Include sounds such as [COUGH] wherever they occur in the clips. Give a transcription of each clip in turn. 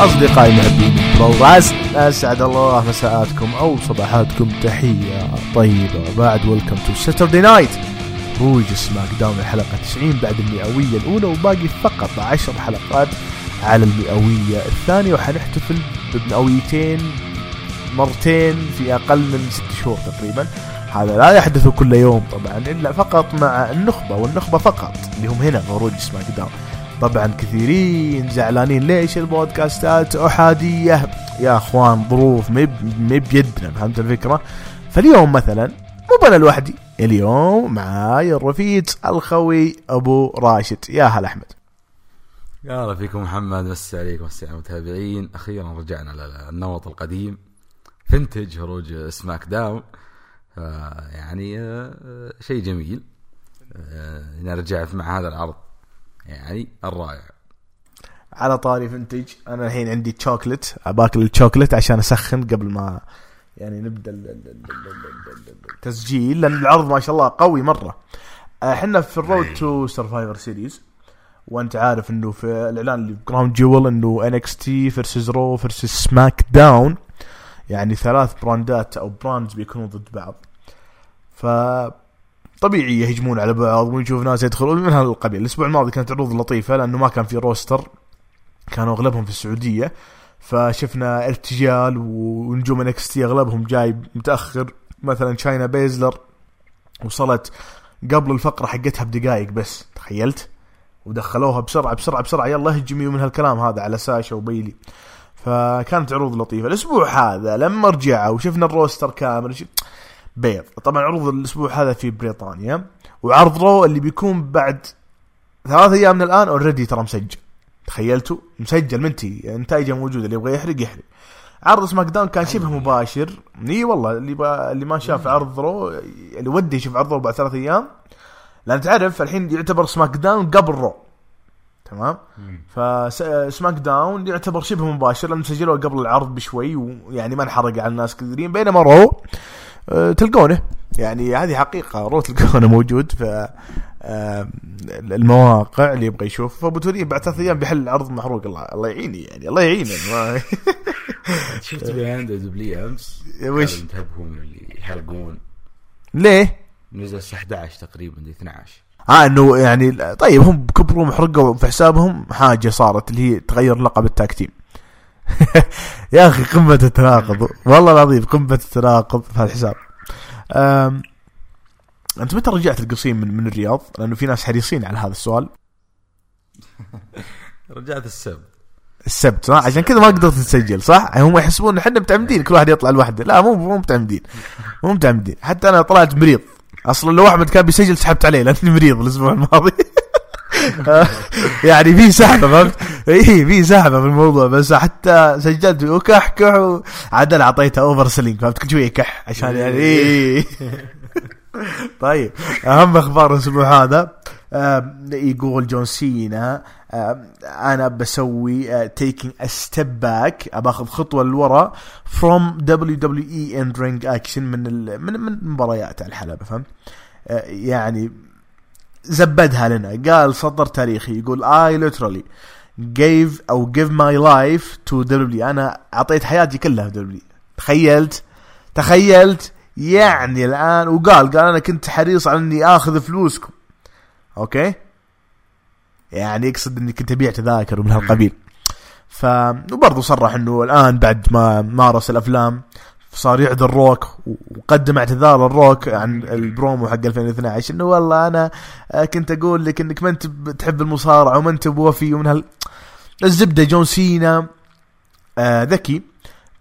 أصدقائي محبين البرو راس أسعد الله مساءاتكم أو صباحاتكم. تحية طيبة. بعد ويلكم تو ساتردي نايت روج سماك داون الحلقة 90 بعد المئوية الأولى وباقي فقط 10 حلقات على المئوية الثانية وحنحتفل بمئويتين مرتين في أقل من ست شهور تقريبا. هذا لا يحدث كل يوم طبعا إلا فقط مع النخبة والنخبة فقط. اللي هم هنا غروج سماك داون طبعا كثيرين زعلانين ليش البودكاستات أحادية؟ يا أخوان ظروف مب مب بيدنا فهمت الفكرة؟ فاليوم مثلا مو أنا لوحدي اليوم معاي الرفيق الخوي أبو راشد. يا هلا أحمد. يا هلا فيكم محمد مسي عليكم مسي على المتابعين أخيرا رجعنا للنمط القديم فنتج هروج سماك داون يعني آه، شيء جميل. آه، نرجع مع هذا العرض. يعني الرائع. على طاري vintage أنا الحين عندي تشوكلت باكل الشوكلت عشان أسخن قبل ما يعني نبدأ التسجيل لأن العرض ما شاء الله قوي مرة. إحنا في ال road to Survivor Series وأنت عارف إنه في الإعلان اللي ground قول إنه NXT versus Raw versus SmackDown يعني ثلاث براندات أو brands بيكونوا ضد بعض. ف طبيعي يهجمون على بعض ونشوف ناس يدخلون. من هذا القبيل. الأسبوع الماضي كانت عروض لطيفة لأنه ما كان في roster. كانوا أغلبهم في السعودية. فشفنا ارتجال ونجوم NXT أغلبهم جاي متأخر. مثلا شاينا بيزلر وصلت قبل الفقرة حقتها بدقائق بس. تخيلت؟ ودخلوها بسرعة بسرعة بسرعة. يلا هجمي من هالكلام هذا على ساشا وبيلي. فكانت عروض لطيفة. الأسبوع هذا لما رجعوا وشفنا ال roster كامل بيض. طبعا عروض الأسبوع هذا في بريطانيا وعرض رو اللي بيكون بعد ثلاث أيام من الآن already ترى مسجل. تخيلتوا؟ مسجل منتهي نتائجه موجودة اللي يبغى يحرق يحرق. عرض سماك داون كان شبه مباشر. إي والله اللي با... اللي ما شاف عرض رو اللي ودي يشوف عرض رو بعد ثلاث أيام لأن تعرف الحين يعتبر سماك داون قبل رو. تمام؟ فسماك داون يعتبر شبه مباشر لأن سجلوه قبل العرض بشوي ويعني ما انحرق على الناس كثيرين بينما رو تلقونه. يعني هذه حقيقة رو تلقونه موجود في أه، المواقع اللي يبغى يشوف. فأبو توريه بعد ثلاث أيام بيحل العرض محروق. الله الله يعيني يعني الله يعينه. [LAUGHS] شفت بيهاند دبلي امس وش؟ تهبهم اللي يحرقون. ليه؟ نزل الساعة 11 تقريبا 12 آه إنه يعني طيب هم كبروا محرقوا في حسابهم حاجة صارت اللي هي تغير لقب التاك تيم. [LAUGHS] يا أخي قمة التناقض. والله العظيم قمة التناقض في الحساب أنت متى رجعت القصيم من من الرياض؟ لأنه في ناس حريصين على هذا السؤال. [LAUGHS] رجعت السبت. السبت صح؟ عشان كذا ما قدرت تسجل صح؟ هم يحسبون إحنا متعمدين كل واحد يطلع لوحده. لا مو مو متعمدين. مو متعمدين. حتى أنا طلعت مريض. أصلا لو أحمد كان بيسجل سحبت عليه لأني مريض الأسبوع الماضي. [LAUGHS] [LAUGHS] يعني في سحبة فهمت؟ اي في سحبة في الموضوع بس حتى سجلت وكح عدل أعطيته over selling فهمت كل شوية كح عشان يعني إيه. [LAUGHS] طيب أهم أخبار الأسبوع هذا يقول جون سينا أنا بسوي taking step back باخذ خطوة لورا from WWE in-ring action من من من مباريات الحلبة فهمت؟ آه، يعني زبدها لنا. قال سطر تاريخي يقول I literally gave أو give my life to WWE أنا أعطيت حياتي كلها WWE تخيلت؟ تخيلت؟ يعني الآن وقال قال أنا كنت حريص على إني آخذ فلوسكم. أوكي؟ يعني يقصد إني كنت أبيع تذاكر ومن هالقبيل. ف وبرضه صرح إنه الآن بعد ما مارس الأفلام صار يعذر روك وقدم اعتذار الروك عن البرومو حق 2012 إنه والله أنا آه، كنت أقول لك إنك ما أنت تحب المصارعة وما أنت بوفي ومن هال الزبدة جون سينا آه ذكي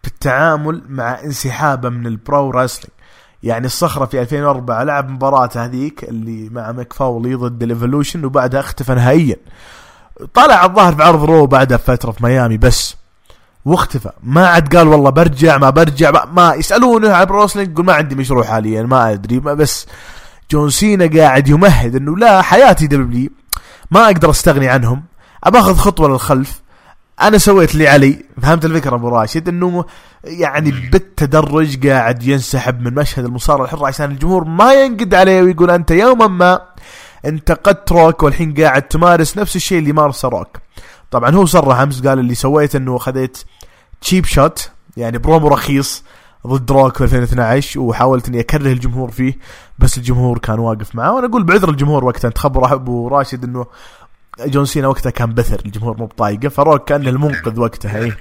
بالتعامل مع انسحابه من ال pro wrestling. يعني الصخرة في 2004 لعب مباراته هذيك اللي مع ميك فاولي ضد ال Evolution وبعدها اختفى نهائيا. طلع الظاهر في عرض رو بعدها فترة في ميامي بس. واختفى. ما عاد قال والله برجع ما برجع ما, ما يسألونه على pro wrestling يقول ما عندي مشروع حاليا ما أدري ما بس جون سينا قاعد يمهد إنه لا حياتي دبليو ما أقدر أستغني عنهم أبى أخذ خطوة للخلف أنا سويت اللي علي فهمت الفكرة أبو راشد؟ إنه يعني بالتدرج قاعد ينسحب من مشهد المصارعة الحره عشان الجمهور ما ينقد عليه ويقول أنت يوما ما انتقدت روك والحين قاعد تمارس نفس الشيء اللي مارسه روك. طبعا هو صرح أمس قال اللي سويت إنه خذيت cheap shot يعني برومو رخيص ضد روك في 2012 وحاولت إني أكره الجمهور فيه بس الجمهور كان واقف معاه. وأنا أقول بعذر الجمهور وقتها أنت خبر ابو راشد إنه جون سينا وقتها كان بثر الجمهور مو بطايقه فروك كان المنقذ وقتها اي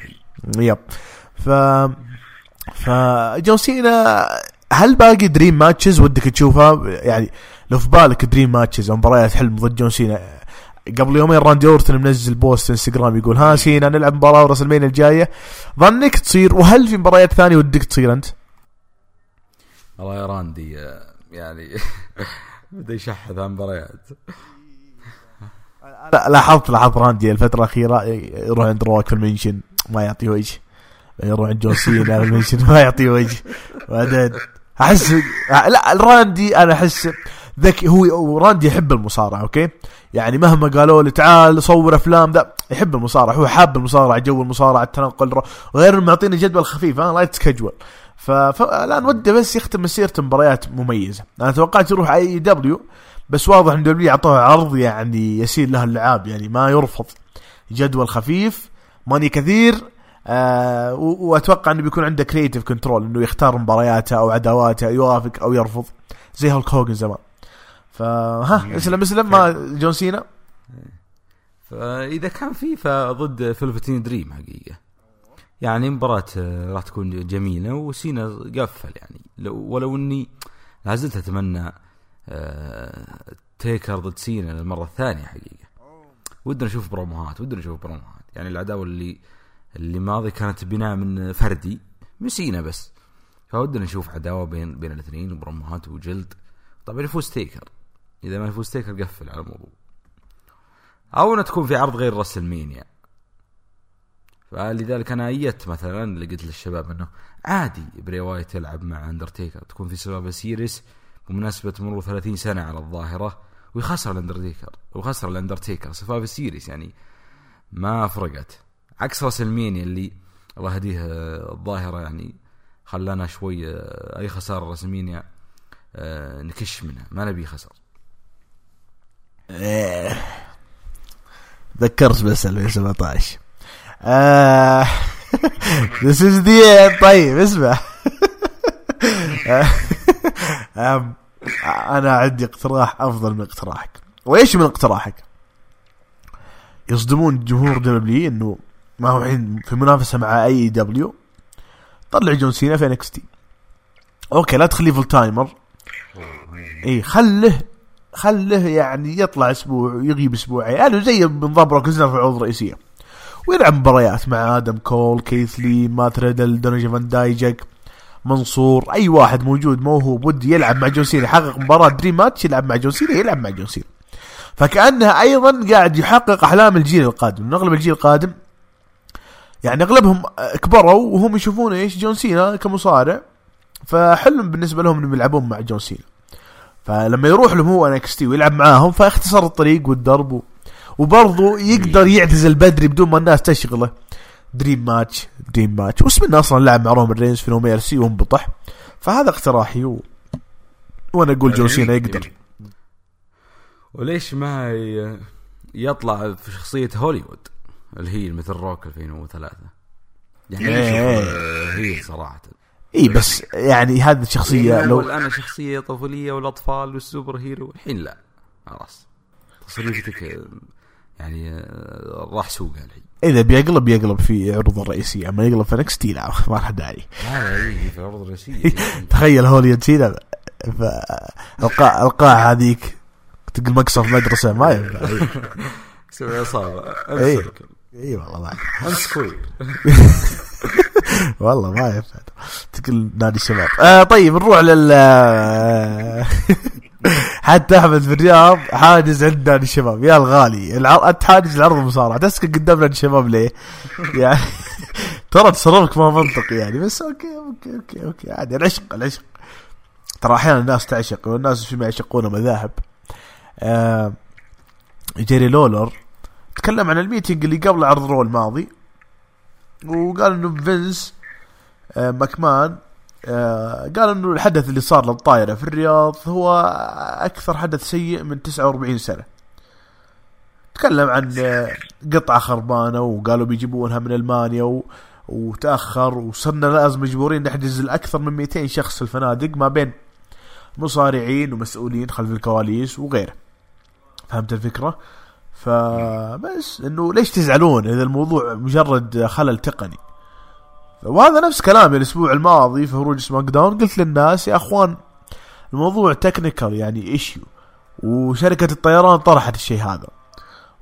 yep. ف فجون سينا هل باقي dream matches ودك تشوفها؟ يعني لو في بالك dream matches أو مباريات حلم ضد جون سينا قبل يومين راندي اورتن منزل post انستغرام يقول ها سينا نلعب مباراة راسلمينيا الجاية. ظنك تصير وهل في مباريات ثانية ودك تصير أنت؟ والله يا راندي آه، يعني [LAUGHS] بدا يشحذ عن مباريات. لا لاحظت لاحظت راندي الفترة الأخيرة يروح عند روك في ال mention ما يعطي وجه. يروح عند جون سينا في ال mention ما يعطي وجه. بعدين أحس لا راندي أنا أحس ذكي هو راندي يحب المصارعة أوكي؟ يعني مهما قالوا له تعال صور أفلام ذا يحب المصارعة هو حاب المصارعة جو المصارعة التنقل غير معطينه جدول خفيف ها light schedule فالان وده بس يختم مسيرته مباريات مميزة. أنا توقعت يروح أي دبليو بس واضح إن دبليو أعطوه عرض يعني يسير له اللعاب يعني ما يرفض. جدول خفيف money كثير آه وأتوقع إنه بيكون عنده creative control إنه يختار مبارياته أو عداواته يوافق أو يرفض زي هولك هوجن زمان. فها اسلم اسلم ما [LAUGHS] جون سينا. فإذا كان في فضد Velveteen Dream حقيقة. يعني مباراة آه، راح تكون جميلة وسينا قفل يعني. لو ولو إني لا زلت أتمنى آه، تيكر ضد سينا للمرة الثانية حقيقة. ودنا نشوف بروموهات ودنا نشوف بروموهات. يعني العداوة اللي اللي ماضي كانت بناء من فردي من سينا بس. فودنا نشوف عداوة بين بين الاثنين وبروموهات وجلد. طبعا يفوز تيكر. إذا ما يفوز تيكر قفل على الموضوع. أو إنها تكون في عرض غير راسلمينيا فلذلك أنا أيدت مثلا اللي قلت للشباب إنه عادي بري وايت يلعب مع أندرتيكر. تكون في Survivor Series بمناسبة مرور 30 سنة على الظاهرة ويخسر الأندرتيكر. وخسر الأندرتيكر. Survivor Series يعني ما فرقت. عكس راسلمينيا اللي الله يهديه الظاهرة يعني خلانا شوي أي خسارة راسلمينيا آه، نكش منها. ما نبي خسر إيه. ذكرت بس 2017 آه. [LAUGHS] This is the end. طيب اسمع. [LAUGHS] أنا عندي اقتراح أفضل من اقتراحك. وإيش من اقتراحك؟ يصدمون جمهور دبليو إنه ما هو الحين في منافسة مع اي دبليو طلع جون سينا في NXT أوكي لا تخليه full timer اي خله خله يعني يطلع أسبوع يغيب أسبوعين. يعني زي بنظام بروك في عروض رئيسيه ويلعب مباريات مع آدم كول كيث لي مات ريدل فان دايجك منصور أي واحد موجود موهوب ودي يلعب مع جون سينا يحقق مباراة dream match يلعب مع جون سينا يلعب مع جون سينا. فكأنه أيضا قاعد يحقق أحلام الجيل القادم. أغلب الجيل القادم يعني أغلبهم كبروا وهم يشوفون إيش جون سينا كمصارع. فحلم بالنسبة لهم إنهم يلعبون مع جون سينا. فلما يروح لهم هو NXT ويلعب معاهم فاختصر الطريق والدرب. وبرضه يقدر يعتزل بدري بدون ما الناس تشغله. dream match dream match واسم انه أصلا لعب مع رومان رينز في No Mercy وانبطح. فهذا اقتراحي و... وأنا أقول جون سينا يقدر. وليش ما يطلع في شخصية هوليوود اللي هي مثل روك 2003 يعني إيه. هي صراحة. اي بس يعني هذه الشخصيه لو أنا شخصية طفولية والأطفال وال super hero الحين لا خلاص. تصريفتك يعني راح سوقها الحين. إذا بيقلب بيقلب في عروض الرئيسية أما يقلب في NXT لا ما له داعي. لا في العروض الرئيسية. [LAUGHS] تخيل هولي سينا القاع القاع هذيك تقول مقصف مدرسة ما ينفع. [LAUGHS] سوي عصابه إي والله ما انت [LAUGHS] والله ما ينفع. تقول نادي الشباب. آه طيب نروح لل [LAUGHS] حتى أحمد في الرياض حاجز عند نادي الشباب. يا الغالي العر... أنت حاجز العرض المصارعه تسكت قدام نادي الشباب ليه؟ [LAUGHS] يعني ترى تصرفك ما منطقي يعني بس okay okay okay okay. عادي العشق العشق. ترى أحيانا الناس تعشق والناس فيما يعشقون مذاهب. آه جيري لولر تكلم عن ال meeting اللي قبل عرض Raw الماضي وقال إنه فينس آه ماكمان آه قال إنه الحدث اللي صار للطائره في الرياض هو أكثر حدث سيء من 49 سنة. تكلم عن آه قطعة خربانة وقالوا بيجيبونها من ألمانيا و... وتأخر وصرنا لازم مجبورين نحجز الأكثر من 200 شخص في الفنادق ما بين مصارعين ومسؤولين خلف الكواليس وغيره. فهمت الفكرة؟ فبس إنه ليش تزعلون إذا الموضوع مجرد خلل تقني؟ وهذا نفس كلامي الأسبوع الماضي في هروج سماك داون. قلت للناس يا أخوان الموضوع technical يعني issue وشركة الطيران طرحت الشيء هذا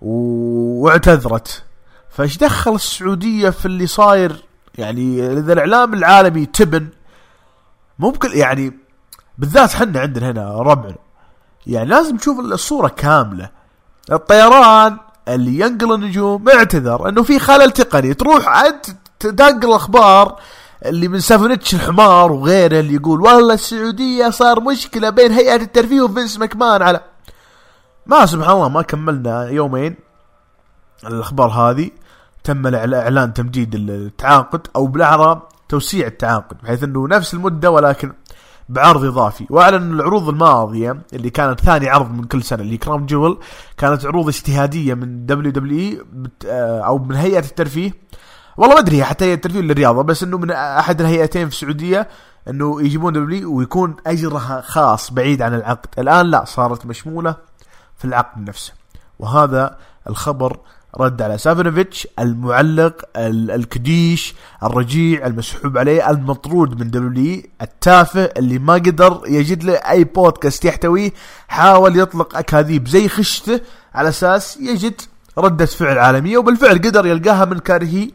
واعتذرت. فإيش دخل السعودية في اللي صاير؟ يعني إذا الإعلام العالمي تبن ممكن يعني بالذات حنا عندنا هنا ربعنا يعني لازم نشوف الصورة كاملة. الطيران اللي ينقل النجوم اعتذر انه في خلل تقني. تروح انت تنقل الاخبار اللي من سافونيتش الحمار وغيره اللي يقول والله السعودية صار مشكلة بين هيئة الترفيه وفينس مكمان على ما سبحان الله ما كملنا يومين الأخبار هذه. تم اعلان تمديد التعاقد أو بالأحرى توسيع التعاقد بحيث إنه نفس المدة ولكن بعرض إضافي. وأعلن العروض الماضية اللي كانت ثاني عرض من كل سنة اللي Crown Jewel كانت عروض اجتهاديه من WWE أو من هيئة الترفيه. والله ما أدري حتى هيئة الترفيه للرياضة بس إنه من أحد الهيئتين في السعودية إنه يجيبون دبليو ويكون أجرها خاص بعيد عن العقد. الآن لا صارت مشمولة في العقد نفسه. وهذا الخبر رد على سافنوفيتش المعلق الكديش الرجيع المسحوب عليه المطرود من دبليو التافه اللي ما قدر يجد له أي بودكاست يحتويه حاول يطلق أكاذيب زي خشته على أساس يجد ردة فعل عالمية وبالفعل قدر يلقاها من كارهي.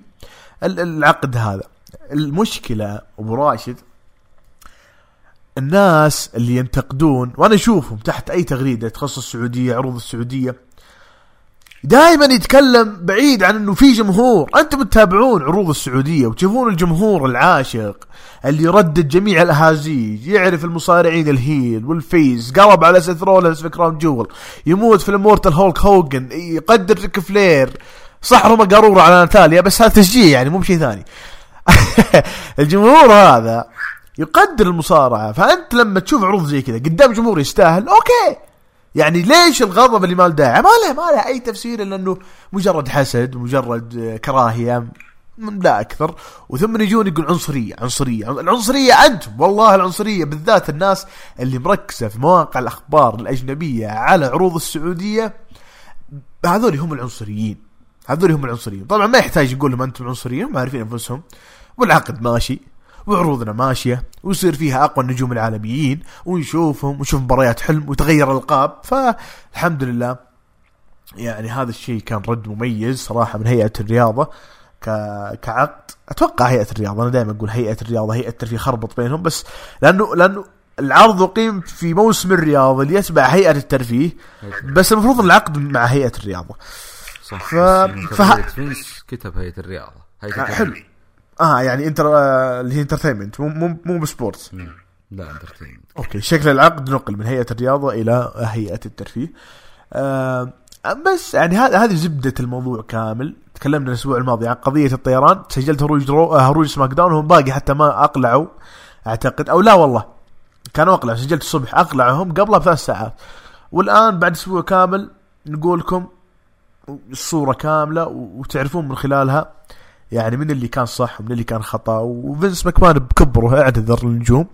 العقد هذا. المشكلة أبو راشد الناس اللي ينتقدون وأنا أشوفهم تحت أي تغريدة تخص السعودية عروض السعودية دائما يتكلم بعيد عن إنه في جمهور. أنتم تتابعون عروض السعودية وتشوفون الجمهور العاشق اللي يردد جميع الأهازيج يعرف المصارعين ال heel وال face قلب على سيث رولنز في Crown Jewel يموت في ال immortal هولك هوجن يقدر ريك فلير. صح رمى قارورة على ناتاليا بس هذا تشجيع يعني مو بشيء ثاني. [LAUGHS] الجمهور هذا يقدر المصارعة. فأنت لما تشوف عروض زي كذا قدام جمهور يستاهل أوكي. يعني ليش الغضب اللي ما له داعي؟ ما له ما له أي تفسير إلا إنه مجرد حسد مجرد كراهية لا أكثر. وثم يجون يقول عنصرية عنصرية. العنصرية أنتم والله العنصرية بالذات الناس اللي مركزة في مواقع الأخبار الأجنبية على عروض السعودية. هذول هم العنصريين. هذول هم العنصريين. طبعا ما يحتاج يقول لهم أنتم عنصريين هم عارفين أنفسهم. والعقد ماشي. وعروضنا ماشية ويصير فيها أقوى النجوم العالميين ونشوفهم ونشوف مباريات حلم وتغير القاب فالحمد لله يعني هذا الشيء كان رد مميز صراحة من هيئة الرياضة. كعقد أتوقع هيئة الرياضة أنا دائما أقول هيئة الرياضة هيئة الترفيه خربط بينهم بس لأنه لأنه العرض اقيم في موسم الرياض اللي يتبع هيئة الترفيه بس المفروض العقد مع هيئة الرياضة. صح ف... ف... كتب هيئة الرياضة. هيئة حلو. آه يعني enter آه، اللي هي entertainment مو مو مو ب sports. لا entertainment okay شكل العقد نقل من هيئة الرياضة إلى هيئة الترفيه. آه بس يعني هذه زبدة الموضوع كامل. تكلمنا الأسبوع الماضي عن قضية الطيران. سجلت هروج درو... آه، هروج سماك داون وهم باقي حتى ما أقلعوا أعتقد. أو لا والله كانوا أقلعوا. سجلت الصبح أقلعهم قبلها بثلاث ساعات. والآن بعد أسبوع كامل نقول لكم الصورة كاملة وتعرفون من خلالها. يعني من اللي كان صح ومن اللي كان خطأ وفينس ماكمان بكبره اعتذر للنجوم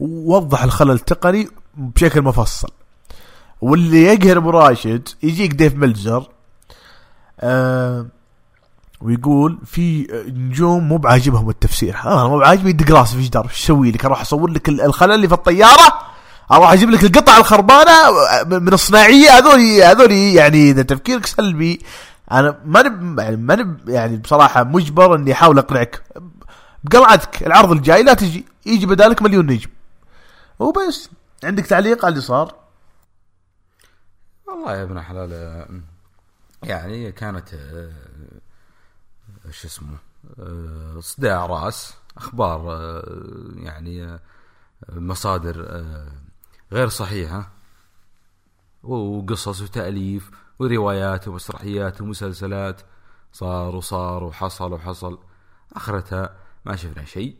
ووضح الخلل التقني بشكل مفصل. واللي يقهر أبو راشد يجيك ديف ملزر آه ويقول في نجوم مو بعاجبهم التفسير. أنا مو بعاجبي راسي في جدار إيش أسوي لك؟ أروح أصور لك الخلل اللي في الطيارة أروح أجيب لك القطع الخربانة من الصناعية هذول هذول يعني إذا تفكيرك سلبي أنا ماني يعني ماني يعني بصراحة مجبر إني أحاول أقنعك. بقلعتك العرض الجاي لا تجي. يجي بدالك مليون نجم. وبس. عندك تعليق على اللي صار؟ والله يا ابن حلال يعني كانت شو اسمه صداع راس أخبار يعني مصادر غير صحيحة وقصص وتأليف. وروايات ومسرحيات ومسلسلات صار وصار وحصل وحصل. آخرتها ما شفنا شيء.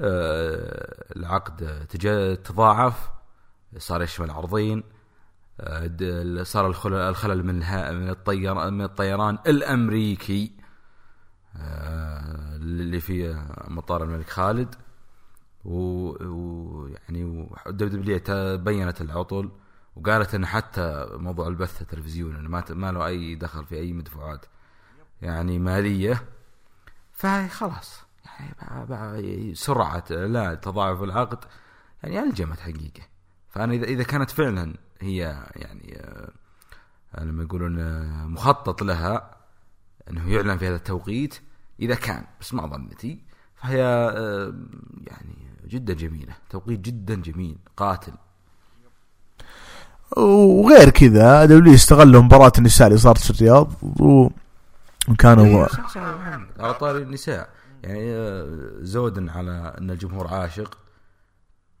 آه العقد تضاعف صار يشمل عرضين. آه، صار الخلل من من الطيران من الطيران الأمريكي. آه، اللي في مطار الملك خالد. ويعني دبليو بينت العطل. وقالت إن حتى موضوع البث التلفزيوني ما ما له أي دخل في أي مدفوعات يعني مالية فخلاص يعني سرعة لا تضاعف العقد. يعني ألجمت حقيقة. فأنا اذا إذا كانت فعلا هي يعني آه، لما يقولون آه، مخطط لها إنه يعلن في هذا التوقيت إذا كان بس ما ظنتي فهي آه، يعني جدا جميلة. توقيت جدا جميل قاتل. وغير كذا دبليو استغلوا مباراة النساء اللي صارت في الرياض وكانوا محمد. على طاري النساء. يعني آه، زودا على أن الجمهور عاشق.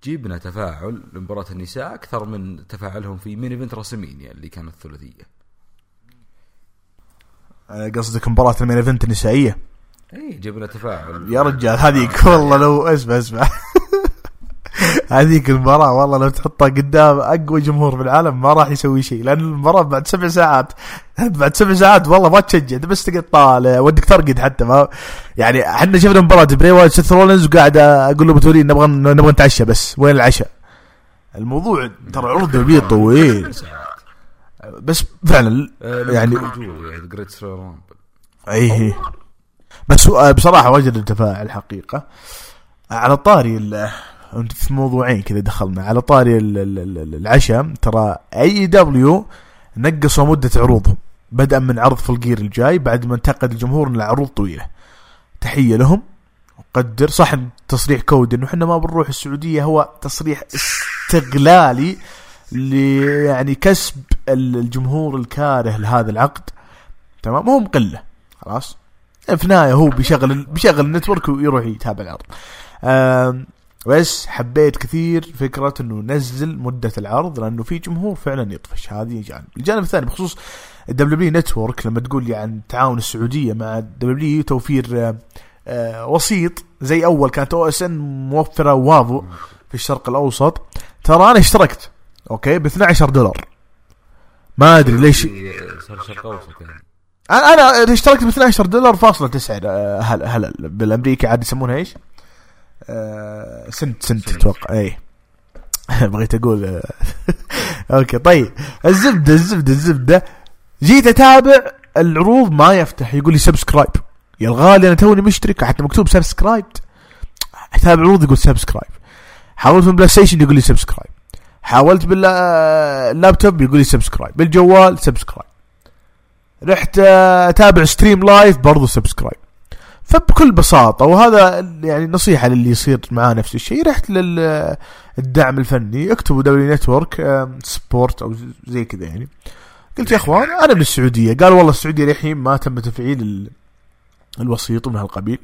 جبنا تفاعل لمباراة النساء أكثر من تفاعلهم في main event WrestleMania اللي كانت ثلاثيه قصدك مباراة ال main event النسائية اي جبنا تفاعل. يا رجال هذيك والله لو اسمع اسمع. هذيك المباراة والله لو تحطها قدام أقوى جمهور في العالم ما راح يسوي شيء لأن المباراة بعد سبع ساعات بعد سبع ساعات والله ما تشجع أنت بس تقعد طالع ودك ترقد حتى ما يعني إحنا شفنا مباراة بري وايت سيث رولينز وقاعد أقول له بتولين نبغى نبغى نتعشى بس وين العشاء؟ الموضوع ترى عرض دبليو طويل. بس فعلا يعني يعني Rumble اي بس بصراحة وجد التفاعل حقيقه على طاري ال- انت في موضوعين كذا دخلنا. على طاري ال- ال- ال- العشاء ترى AEW نقصوا مدة عروضهم. بدءا من عرض Full Gear الجاي بعد ما انتقد الجمهور إن العروض طويلة. تحية لهم. وقدر. صح تصريح كودي انه إحنا ما بنروح السعودية هو تصريح استغلالي يعني كسب ال- الجمهور الكاره لهذا العقد. تمام؟ هو مقلة. خلاص؟ في النهاية هو بيشغل بيشغل ال network ويروح يتابع العرض. بس حبيت كثير فكرة إنه نزل مدة العرض لأنه في جمهور فعلا يطفش. هذه جانب. الجانب الثاني بخصوص الدبليو network لما تقول لي عن تعاون السعودية مع الدبليو توفير آه، آه، وسيط زي أول كانت OSN موفرة وافو في الشرق الأوسط. ترى أنا اشتركت okay ب 12 دولار. ما أدري ليش. يعني. أنا أنا اشتركت ب 12 دولار فاصلة تسعة آه، هل هل بالأمريكي عاد يسمونها إيش؟ آه، سنت سنت أتوقع. اي [LAUGHS] بغيت أقول آه، okay طيب. الزبدة الزبدة الزبدة. جيت أتابع العروض ما يفتح. يقول لي subscribe يا الغالي أنا توني مشترك. حتى مكتوب subscribe أتابع عروض يقول subscribe حاولت من بلاي ستيشن يقول لي subscribe حاولت باللابتوب يقول لي subscribe بالجوال subscribe رحت آه، أتابع stream live برضو subscribe فبكل بساطة وهذا يعني نصيحة للي يصير معاه نفس الشيء رحت للدعم الفني اكتبوا دبليو network support أو زي كذا يعني. قلت يا أخوان أنا من السعودية. قال والله السعودية للحين ما تم تفعيل ال- الوسيط من هالقبيل.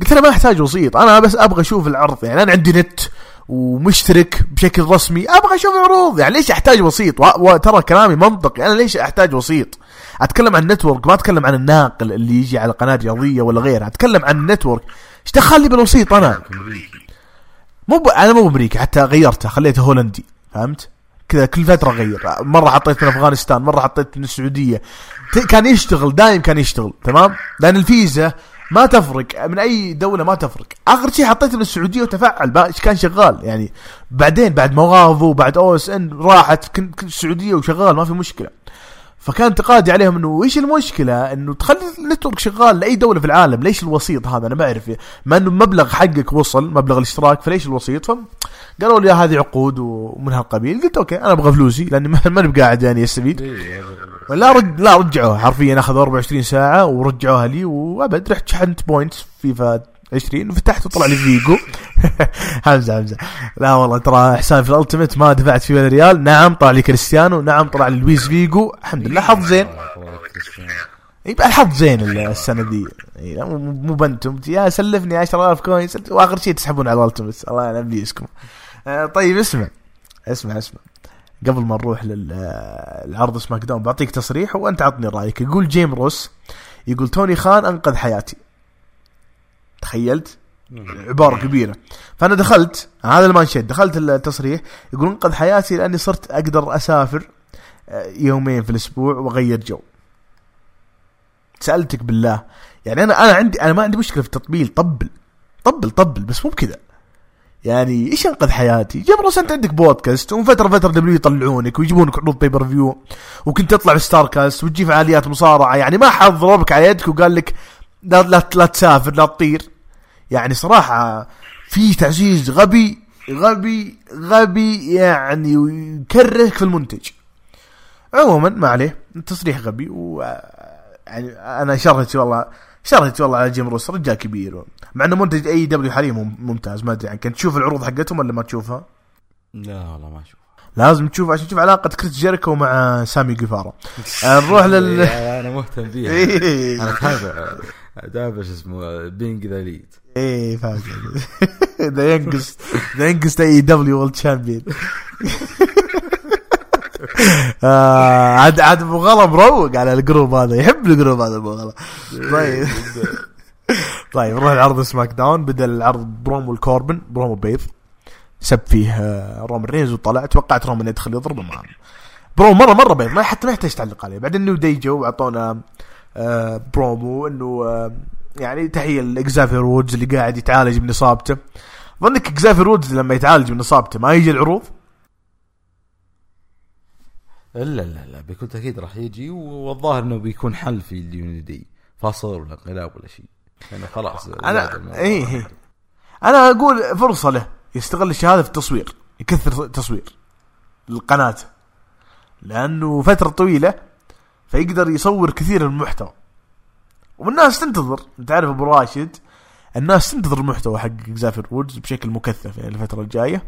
قلت أنا ما أحتاج وسيط أنا بس أبغى أشوف العرض. يعني أنا عندي نت ومشترك بشكل رسمي أبغى أشوف العروض. يعني ليش أحتاج وسيط؟ وترى كلامي منطقي. أنا ليش أحتاج وسيط؟ أتكلم عن ال network ما أتكلم عن الناقل اللي يجي على قناة رياضية ولا غيرها أتكلم عن ال network إيش دخلني بالوسيط أنا؟ مو ب... أنا مو بامريكا حتى غيرته خليته هولندي فهمت؟ كذا كل فترة اغير مرة حطيت من أفغانستان مرة حطيت من السعودية. كان يشتغل دايم كان يشتغل تمام؟ لأن الفيزا ما تفرق من أي دولة ما تفرق. آخر شيء حطيته من السعودية وتفعل كان شغال يعني بعدين بعد مواظو بعد أو إس إن راحت كنت السعودية وشغال ما في مشكلة. فكان اعتقادي عليهم إنه إيش المشكلة؟ إنه تخلي النتورك شغال لأي دولة في العالم ليش الوسيط هذا؟ أنا ما أعرف. ما إنه مبلغ حقك وصل مبلغ الاشتراك فليش الوسيط؟ ف قالوا لي هذه عقود ومن هالقبيل قلت okay أنا أبغى فلوسي لأني ما- ماني بقاعد يعني أستفيد. لا رد لا رجعوها. حرفيا أخذوا 24 ساعة ورجعوها لي وأبد. رحت شحنت points فيفا 20 وفتحت وطلع لي فيجو. [LAUGHS] همزة همزة. لا والله ترى حسابي في الألتيميت ما دفعت فيه ولا ريال. نعم طلع لي كريستيانو. نعم طلع لي لويس فيجو. الحمد لله حظ زين. يبقى الحظ زين السنة ذي إي، لا، مو بنتم. يا سلفني 10000 coin. وآخر شيء تسحبون على الألتيميت. الله يعلم بيسكم آه، طيب اسمع. اسمع اسمع. قبل ما نروح للعرض سماك داون بعطيك تصريح وأنت عطني رأيك. يقول جيم روس يقول توني خان أنقذ حياتي. تخيلت؟ عبارة كبيرة. فأنا دخلت هذا المانشيت دخلت التصريح يقول انقذ حياتي لأني صرت أقدر أسافر آه، يومين في الأسبوع وأغير جو. سألتك بالله. يعني أنا أنا عندي أنا ما عندي مشكلة في التطبيل طبل طبل طبل بس مو بكذا. يعني إيش أنقذ حياتي؟ جيم روس أنت عندك بودكاست ومن فترة فتره WWE يطلعونك ويجيبونك عروض pay-per-view وكنت تطلع في Starrcast وتجي فعاليات مصارعة. يعني ما حد ضربك على يدك وقال لك لا لا, لا تسافر لا تطير. يعني صراحة في تعزيز غبي غبي غبي يعني ويكرهك في المنتج. عموما ما عليه تصريح غبي و يعني أنا شرهتي والله شرهتي والله على جيم روس رجال كبير. مع إنه منتج AEW حاليا مم- ممتاز ما أدري يعني كنت تشوف العروض حقتهم ولا ما تشوفها؟ لا والله ما أشوف. لازم تشوف عشان تشوف علاقة كريس جيريكو مع سامي جيفارا. آه، نروح لل [LAUGHS] أنا مهتم فيها. إيه. أنا اتابع أتابع شو اسمه Being The Elite. إيه فاهم the [LAUGHS] youngest the youngest AEW world champion [LAUGHS] آه، عاد عاد أبو غلا مروق على ال group هذا يحب ال group هذا أبو غلا. طيب. [LAUGHS] طيب نروح لعرض سماك داون. بدأ العرض promo لكوربن promo بيض. سب فيه آه، رومان رينز وطلع. توقعت رومان يدخل يضربه ما برومو مرة مرة بيض ما حتى ما يحتاج تعلق عليه. بعدين نيو داي جو واعطونا آه، برومو إنه يعني تحية لإكزافير وودز اللي قاعد يتعالج من إصابته. ظنك إكزافير وودز لما يتعالج من إصابته ما يجي العروض؟ لا لا لا بكل تأكيد راح يجي والظاهر إنه بيكون حل في اليونيدي فاصل ولا انقلاب ولا شيء. لأنه خلاص أنا. إيه إيه. أنا أقول فرصة له يستغل الشهادة في التصوير يكثر تصوير القناه لأنه فترة طويلة فيقدر يصور كثير من المحتوى. والناس تنتظر. أنت عارف أبو راشد؟ الناس تنتظر المحتوى حق زافر وودز بشكل مكثف يعني الفترة الجاية.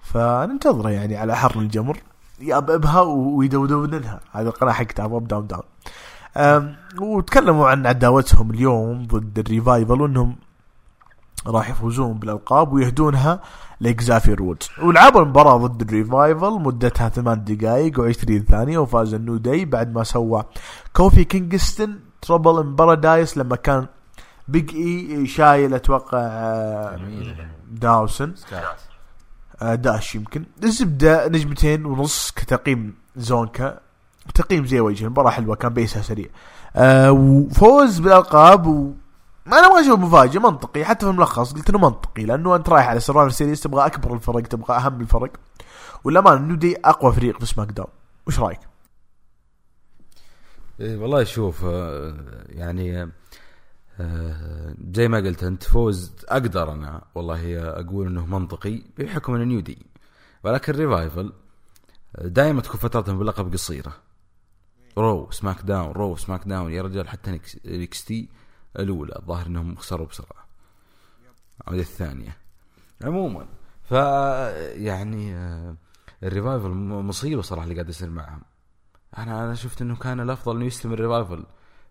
فننتظره يعني على حر الجمر. يأبأبها ويدودون لها. هذه القناة حقتها اب داون داون وتكلموا عن عداوتهم اليوم ضد الريفايفل وإنهم راح يفوزون بالألقاب ويهدونها لاكزافير وودز ولعبوا المباراة ضد الريفايفل مدتها ثمان دقائق و20 ثانية وفاز النو داي بعد ما سوى كوفي كينغستون تربل ان بارادايس لما كان بيج اي شايل أتوقع. داوسن آه، داش يمكن. الزبدة نجمتين ونص كتقييم زونكا. تقييم زي وجه المباراه حلوة كان بيسها سريع. آه وفوز بالألقاب و ما أنا ما أشوف مفاجئ منطقي. حتى في الملخص قلت إنه منطقي لأنه أنت رايح على سرفايفر سيريز تبغى أكبر الفرق تبغى أهم الفرق. والامانه انه دي أقوى فريق في سماك داون. وش رأيك؟ إيه والله شوف آه، يعني آه، زي ما قلت أنت فوز أقدر أنا والله أقول إنه منطقي بحكم إنه نيو دي ولكن ريفايفل دائما تكون فترتهم باللقب قصيرة. Raw سماك داون Raw سماك داون يا رجال حتى NXT الأولى الظاهر إنهم خسروا بسرعة. أو الثانية. عموما ف يعني آه، الريفايفل مصيبة صراحة اللي قاعد يصير معهم. أنا أنا شفت إنه كان الأفضل إنه يستمر الريفايفل.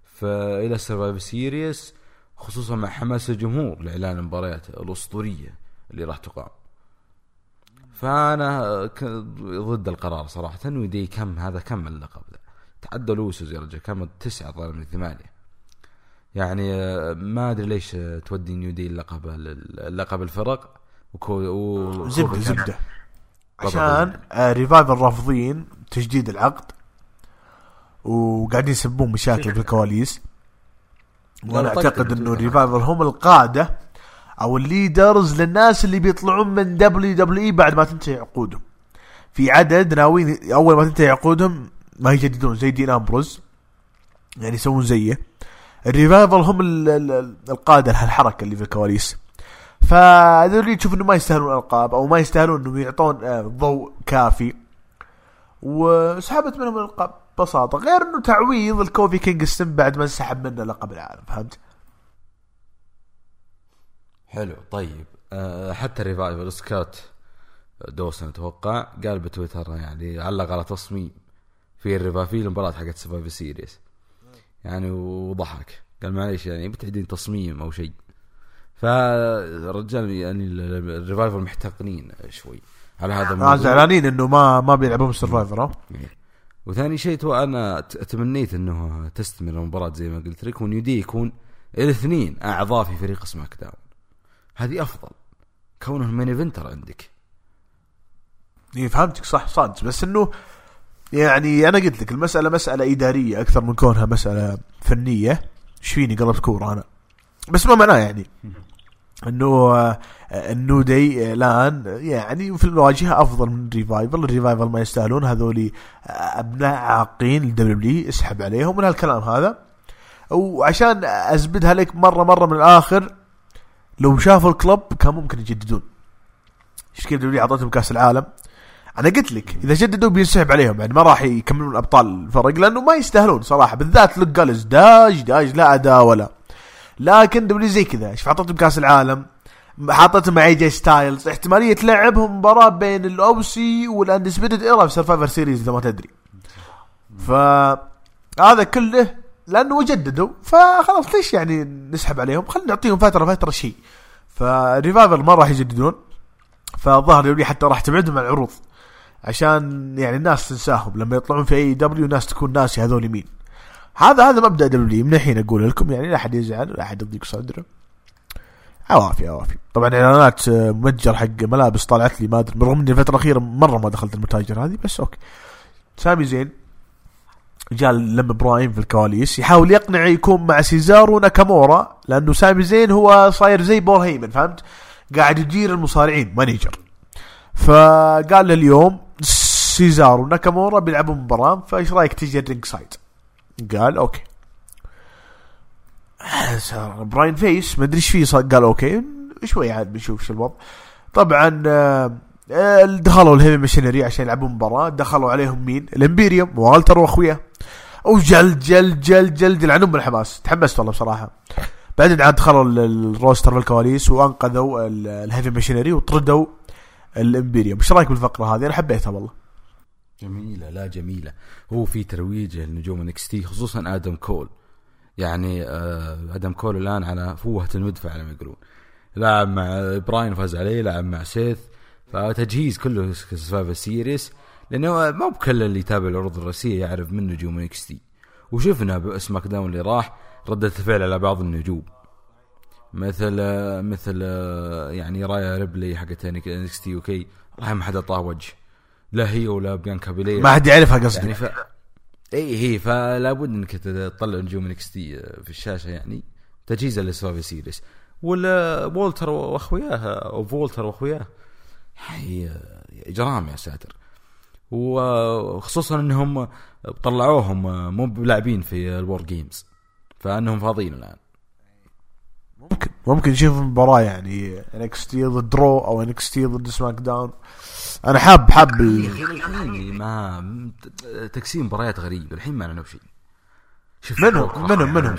فإلى السرفايف سيريس خصوصا مع حماس الجمهور لإعلان المباريات الأسطورية اللي راح تقام. فأنا ضد القرار صراحة ودي كم هذا كم اللقب ذا تعدى لوسوس يا رجل كم؟ تسعة ظهر من ثمانية. يعني آه، ما أدري ليش آه، تودي نيو دي اللقب اللقب الفرق. وكو و زبدة زبدة. عشان آه Revival رافضين تجديد العقد. وقاعدين يسببون مشاكل في الكواليس وأنا أعتقد إنه. ال Revival هم القادة أو ال leaders للناس اللي بيطلعون من WWE بعد ما تنتهي عقودهم. في عدد ناويين أول ما تنتهي عقودهم ما يجددون زي دين أمبروز. يعني يسوون زيه. ال Revival هم ال- ال- ال- القادة لهالحركة اللي في الكواليس. فهذول تشوف إنه ما يستاهلون القاب أو ما يستاهلون إنهم يعطون آه، ضوء كافي. وسحبت منهم الألقاب. ببساطة غير إنه تعويض لكوفي كينغستون بعد ما انسحب منه لقب العالم فهمت؟ حلو طيب. أه حتى Revival سكوت دوسن أتوقع قال بتويتر يعني علق على تصميم في ال Revival المباراة حقت Survivor Series يعني وضحك قال معليش يعني بتعيدين تصميم أو شيء. فالرجال يعني ال- ال- ال Revival محتقنين شوي. على هذا آه الموضوع زعلانين إنه ما ما بيلعبون Survivor وثاني شيء تو أنا تمنيت إنه تستمر المباراة زي ما قلت لك و New Day يكون الاثنين أعضاء في فريق SmackDown. هذه أفضل. كونه ال main eventer عندك. اي فهمتك صح صادق. بس إنه يعني أنا قلت لك المسألة مسألة إدارية أكثر من كونها مسألة فنية. إيش فيني؟ قلبت كورة أنا. بس ما معناه يعني. [LAUGHS] انه آه، ال New Day الان يعني في الواجهة افضل من Revival ال Revival ما يستاهلون هذولي آه، أبناء عاقين لل W اسحب عليهم من هالكلام هذا. وعشان أزبدها لك مرة مرة من الآخر لو شافوا ال Club كان ممكن يجددون. إيش كيف W أعطتهم كأس العالم؟ أنا قلت لك إذا جددوا بينسحب عليهم يعني ما راح يكملون أبطال الفرق لأنه ما يستاهلون صراحة. بالذات لوك جالوز داج داج لا اداء ولا. لكن W زي كذا إيش اعطتهم كاس العالم حاطتهم مع AJ ستايلز احتمالية تلعبهم مباراة بين ال OC وال Undisputed Era في Survivor Series إذا ما تدري. ف هذا كله لأنه جددوا فخلاص ليش يعني نسحب عليهم؟ خلينا نعطيهم فترة فترة شيء. ف Revival ما راح يجددون فالظاهر يقول حتى راح تبعدهم عن العروض عشان يعني الناس تنساهم. لما يطلعون في AEW الناس تكون ناسي هذول مين. هذا هذا مبدأ W من الحين أقول لكم يعني لا أحد يزعل لا أحد يضيق صدره. عوافي عوافي. طبعا إعلانات آه، متجر حق ملابس طلعت لي ما أدري بالرغم إني الفترة الأخيرة مرة ما دخلت المتاجر هذه بس أوكي. سامي زين جاء لم براين في الكواليس يحاول يقنع يكون مع سيزارو ناكامورا لأنه سامي زين هو صاير زي بول هيمن فهمت؟ قاعد يدير المصارعين manager فقال له اليوم سيزارو وناكامورا بيلعبوا مباراة فإيش رأيك تجي ال ringside؟ قال أوكي. [SIGHS] براين فيس ما أدري إيش فيه قال أوكي. شوي عاد بنشوف شو الوضع. طبعا آه، دخلوا ال Heavy Machinery عشان يلعبون مباراة. دخلوا عليهم مين؟ ال Imperium والتر واخوياه وجل جل جل جل جل عنهم بالحماس تحمست والله بصراحة. بعدين عاد دخلوا ال roster في الكواليس وانقذوا ال Heavy Machinery وطردوا ال Imperium إيش رأيك بالفقرة هذه؟ أنا حبيتها والله. جميلة لا جميلة. هو في ترويج لنجوم NXT خصوصا آدم كول. يعني آه آدم كول الآن على فوهة المدفع على ما يقولون. لاعب مع براين فاز عليه لاعب مع سيث. فتجهيز كله Survivor Series لأنه ما بكل اللي يتابع العروض الرئيسية يعرف من نجوم NXT وشفنا ب SmackDown اللي راح ردة الفعل على بعض النجوم. مثل مثل يعني ريا ريبلي حقت NXT okay؟ راح ما حد اعطاه وجه لا هي ولا بيانكا بيلي ما حد يعرفها قصدي يعني ف... اي هي فلا بد انك تطلع نجوم NXT في الشاشة يعني. تجهيزا ل Survivor Series ولا وولتر واخوياه أو فولتر واخوياه هي إجرام يا ساتر. وخصوصا إنهم طلعوهم مو بلاعبين في ال War Games فإنهم فاضيين الآن. ممكن ممكن نشوف مباراة يعني NXT ضد Raw أو NXT ضد SmackDown أنا حاب حاب الحين ما تقسيم مباريات غريب الحين ما لنا بشيء شوف منهم منهم. منهم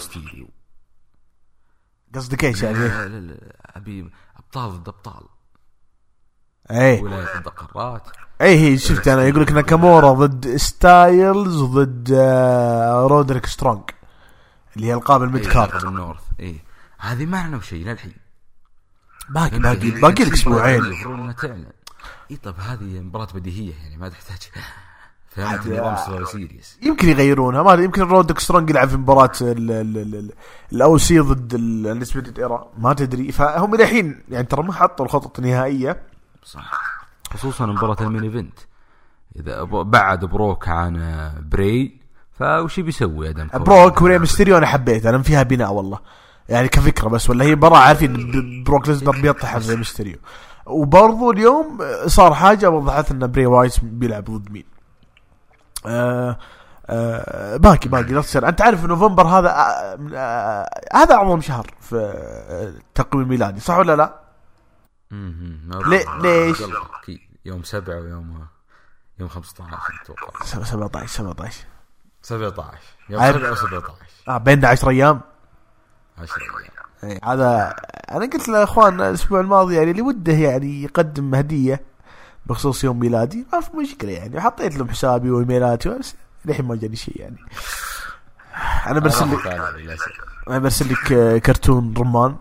قصدك إيش يعني؟ لا لا لا أبي أبطال ضد أبطال. اي ولاية ضد قارات. اي هي شفت أنا يقول لك ناكامورا ضد ستايلز ضد آه، رودريك سترونج اللي هي القاب ال mid card. ال North. اي هذه ما اعلنوا شيء للحين. باقي باقي باقي لك أسبوعين. المفروض انها تعلن. إي طب هذه مباراة بديهية يعني ما تحتاج. [LAUGHS] فهمت نظام Series. يمكن يغيرونها. ما يمكن رودريك سترونج يلعب في مباراة ال OC ضد ال Undisputed Era. ما تدري. فهم الحين يعني ترى ما حطوا الخطط النهائية. صح. خصوصا مباراة ال main event. إذا بعد بروك عن بري فوش بيسوي آدم بروك وري ميستيريو أنا حبيت أنا فيها بناء والله. يعني كفكرة بس ولا هي مباراه عارفين بروك ليزنر بيطحن ري ميستيريو. وبرضو اليوم صار حاجة وضحت إن بري وايت بيلعب ضد مين. آه آه باقي باقي لا تصير أنت عارف نوفمبر هذا آه آه هذا أعظم شهر في التقويم الميلادي صح ولا لا؟ ليش؟ يوم سبعة ويوم يوم 15 أتوقع. 17 17 17 يوم 7 و 17 آه بين 10 أيام. 10 أيام. إيه، هذا أنا قلت للاخوان الأسبوع الماضي يعني اللي وده يعني يقدم هدية بخصوص يوم ميلادي. ما في مشكلة يعني. حطيت لهم حسابي وإيميلاتي بس للحين ما جاني شيء يعني. أنا برسل لك أنا برسل لك كرتون رمان.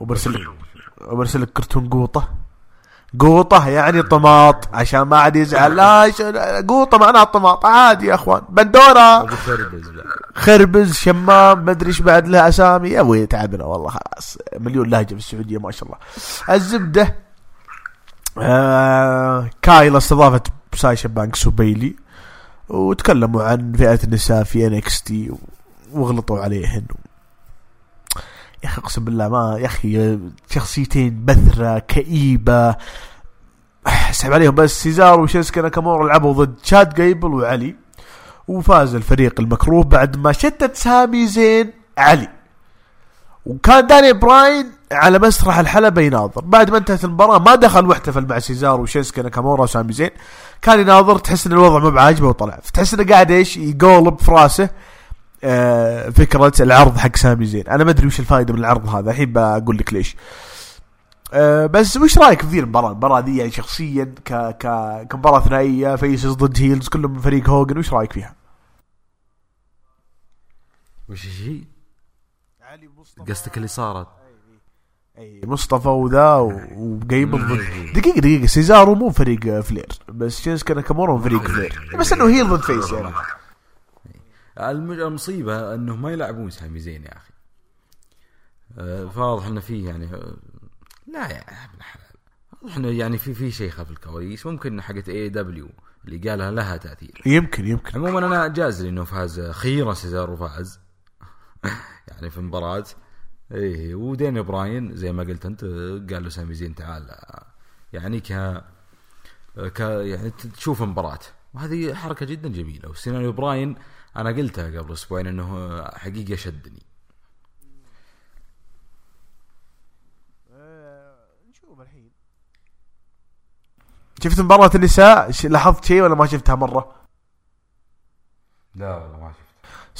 وبرسل لك وبرسل لك كرتون قوطة. قوطة يعني طماط عشان ما عاد يزعل. لا قوطة معناها طماط. عادي يا أخوان. بندورة خربز شمام ما أدري إيش بعد لها أسامي. يا أبوي تعبنا والله خلاص. مليون لهجة في السعودية ما شاء الله. الزبدة آه كايلا استضافت ساشا بانكس وبيلي وتكلموا عن فئة النساء في NXT واغلطوا عليهن. يا أخي أقسم بالله ما يا أخي شخصيتين بثرة كئيبة. اسحب عليهم. بس سيزارو وشينسكي ناكامورا لعبوا ضد شاد جايبل وعلي وفاز الفريق المكروه بعد ما شتت سامي زين علي. وكان داني براين على مسرح الحلبة يناظر. بعد ما انتهت المباراة ما دخل واحتفل مع سيزارو وشينسكي ناكامورا وسامي زين. كان يناظر تحس إن الوضع مو بعاجبه وطلع. فتحس إنه قاعد إيش يقولب في راسه. آه فكرة العرض حق سامي زين. أنا ما أدري وش الفائدة من العرض هذا الحين بقول لك ليش. آه بس وش رأيك في ذي المباراة؟ المباراة ذي يعني شخصيا ك ك كمباراة ثنائية faces ضد heels كلهم من فريق هوجن وش رأيك فيها؟ وش هي؟ قصدك اللي صارت. أي مصطفى وذا وقيبل ضد دقيقة دقيقة سيزارو مو فريق فلير بس شينسكي ناكامورا فريق فلير. بس إنه heel ضد face يعني المج- المصيبة إنه ما يلعبون سامي زين يا أخي. آه، فواضح إنه فيه يعني آه، لا يا ابن الحلال واضح إنه يعني في في شيء خلف الكواليس. ممكن حقت AEW اللي قالها لها تأثير. يمكن يمكن. عموما أنا جاز لي إنه فاز أخيرا سيزارو فاز [LAUGHS] يعني في مباراة. إيه وداني براين زي ما قلت أنت قال له سامي زين تعال. يعني ك ك يعني تشوف مباراة. وهذه حركة جدا جميلة. وسيناريو براين أنا قلتها قبل أسبوعين إنه حقيقة شدني. نشوف الحين. شفت مباراة النساء؟ ش- لاحظت شيء ولا ما شفتها مرة؟ لا والله ما شفت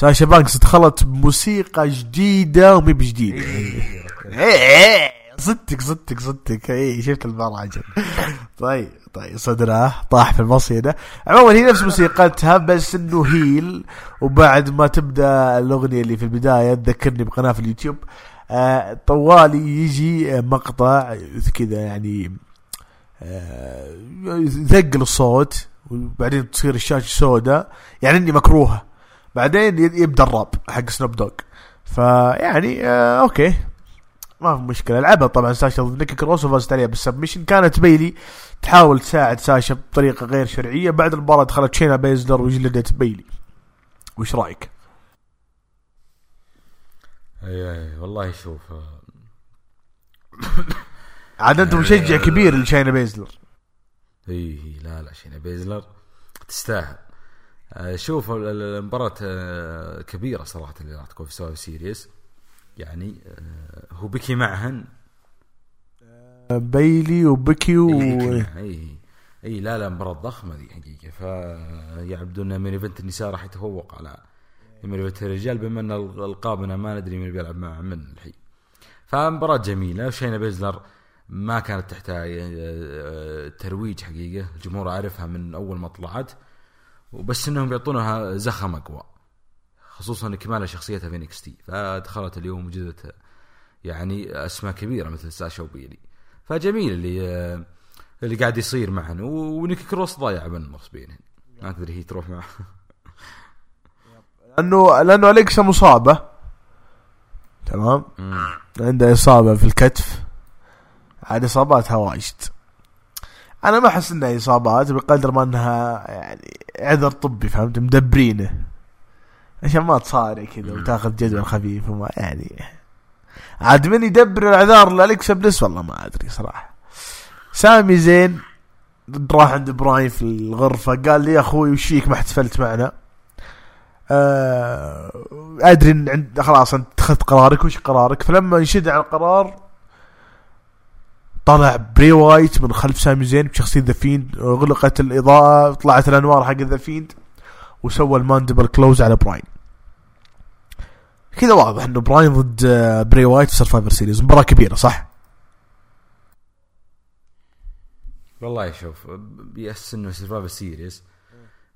ساشا بانكس دخلت بموسيقى جديدة ومي بجديدة إيه، صدق صدق صدق. اي شفت المباراة طيب. طيب صدره طاح في المصيدة. عموما هي نفس موسيقتها بس إنه هيل. وبعد ما تبدأ الأغنية اللي في البداية تذكرني بقناة في اليوتيوب. آه طوالي يجي آه، مقطع كذا يعني آه، يثقل الصوت وبعدين تصير الشاشة سوداء يعني إني مكروهة. بعدين يبدأ الراب حق سنوب دوغ فيعني آه أوكي. ما في مشكلة. لعبها طبعا ساشا ضد نيكي كروس وفازت عليها بال submission كانت بيلي تحاول تساعد ساشا بطريقة غير شرعية. بعد المباراة دخلت شينا بيزلر وجلدت بيلي. وش رأيك؟ أي أي والله شوف آه، عاد أنت مشجع كبير لشينا بيزلر إي لا لا شينا بيزلر تستاهل. آه، شوف ال- ال- المباراة آه، كبيرة صراحة اللي راح تكون في Survivor Series. يعني آه، هو بيكي معهن بيلي وبيكي و اي اي اي لا لا مباراة ضخمة ذي حقيقة. فيبدو ان main event النساء راح يتفوق على main event الرجال بما أن القابنا ما ندري مين بيلعب مع من الحين. فمباراة جميلة. شينا بيزلر ما كانت تحتاج آه، ترويج حقيقة. الجمهور عارفها من أول ما طلعت. وبس إنهم بيعطونها زخم أقوى خصوصا كمال شخصيتها في تي. فدخلت اليوم وجدت يعني أسماء كبيرة مثل ساشا وبيلي. فجميل اللي آه، اللي قاعد يصير معهن. و- ونيكي كروس ضايع من مغصبين ما تدري هي تروح معه [LAUGHS] لأنه لأنه أليكسا مصابة. تمام؟ عنده إصابة في الكتف. عاد إصاباتها واجد. أنا ما أحس إنها إصابات بقدر ما إنها يعني عذر طبي فهمت؟ مدبرينه. عشان ما تصارع كذا. وتاخذ جدول خفيف وما يعني. عاد من يدبر الاعذار لالكسا بليس والله ما أدري صراحة. سامي زين راح عند براين في الغرفة قال لي يا أخوي وش فيك ما احتفلت معنا؟ آه أدري إن عند خلاص أنت اتخذت قرارك وش قرارك؟ فلما انشد على القرار طلع بري وايت من خلف سامي زين بشخصية The Fiend غلقت الإضاءة طلعت الأنوار حق The Fiend وسوى ال mandible claw على براين كذا واضح إنه براين ضد آه، بري وايت في Survivor Series. مباراة كبيرة صح؟ والله شوف بيأس إنه Survivor Series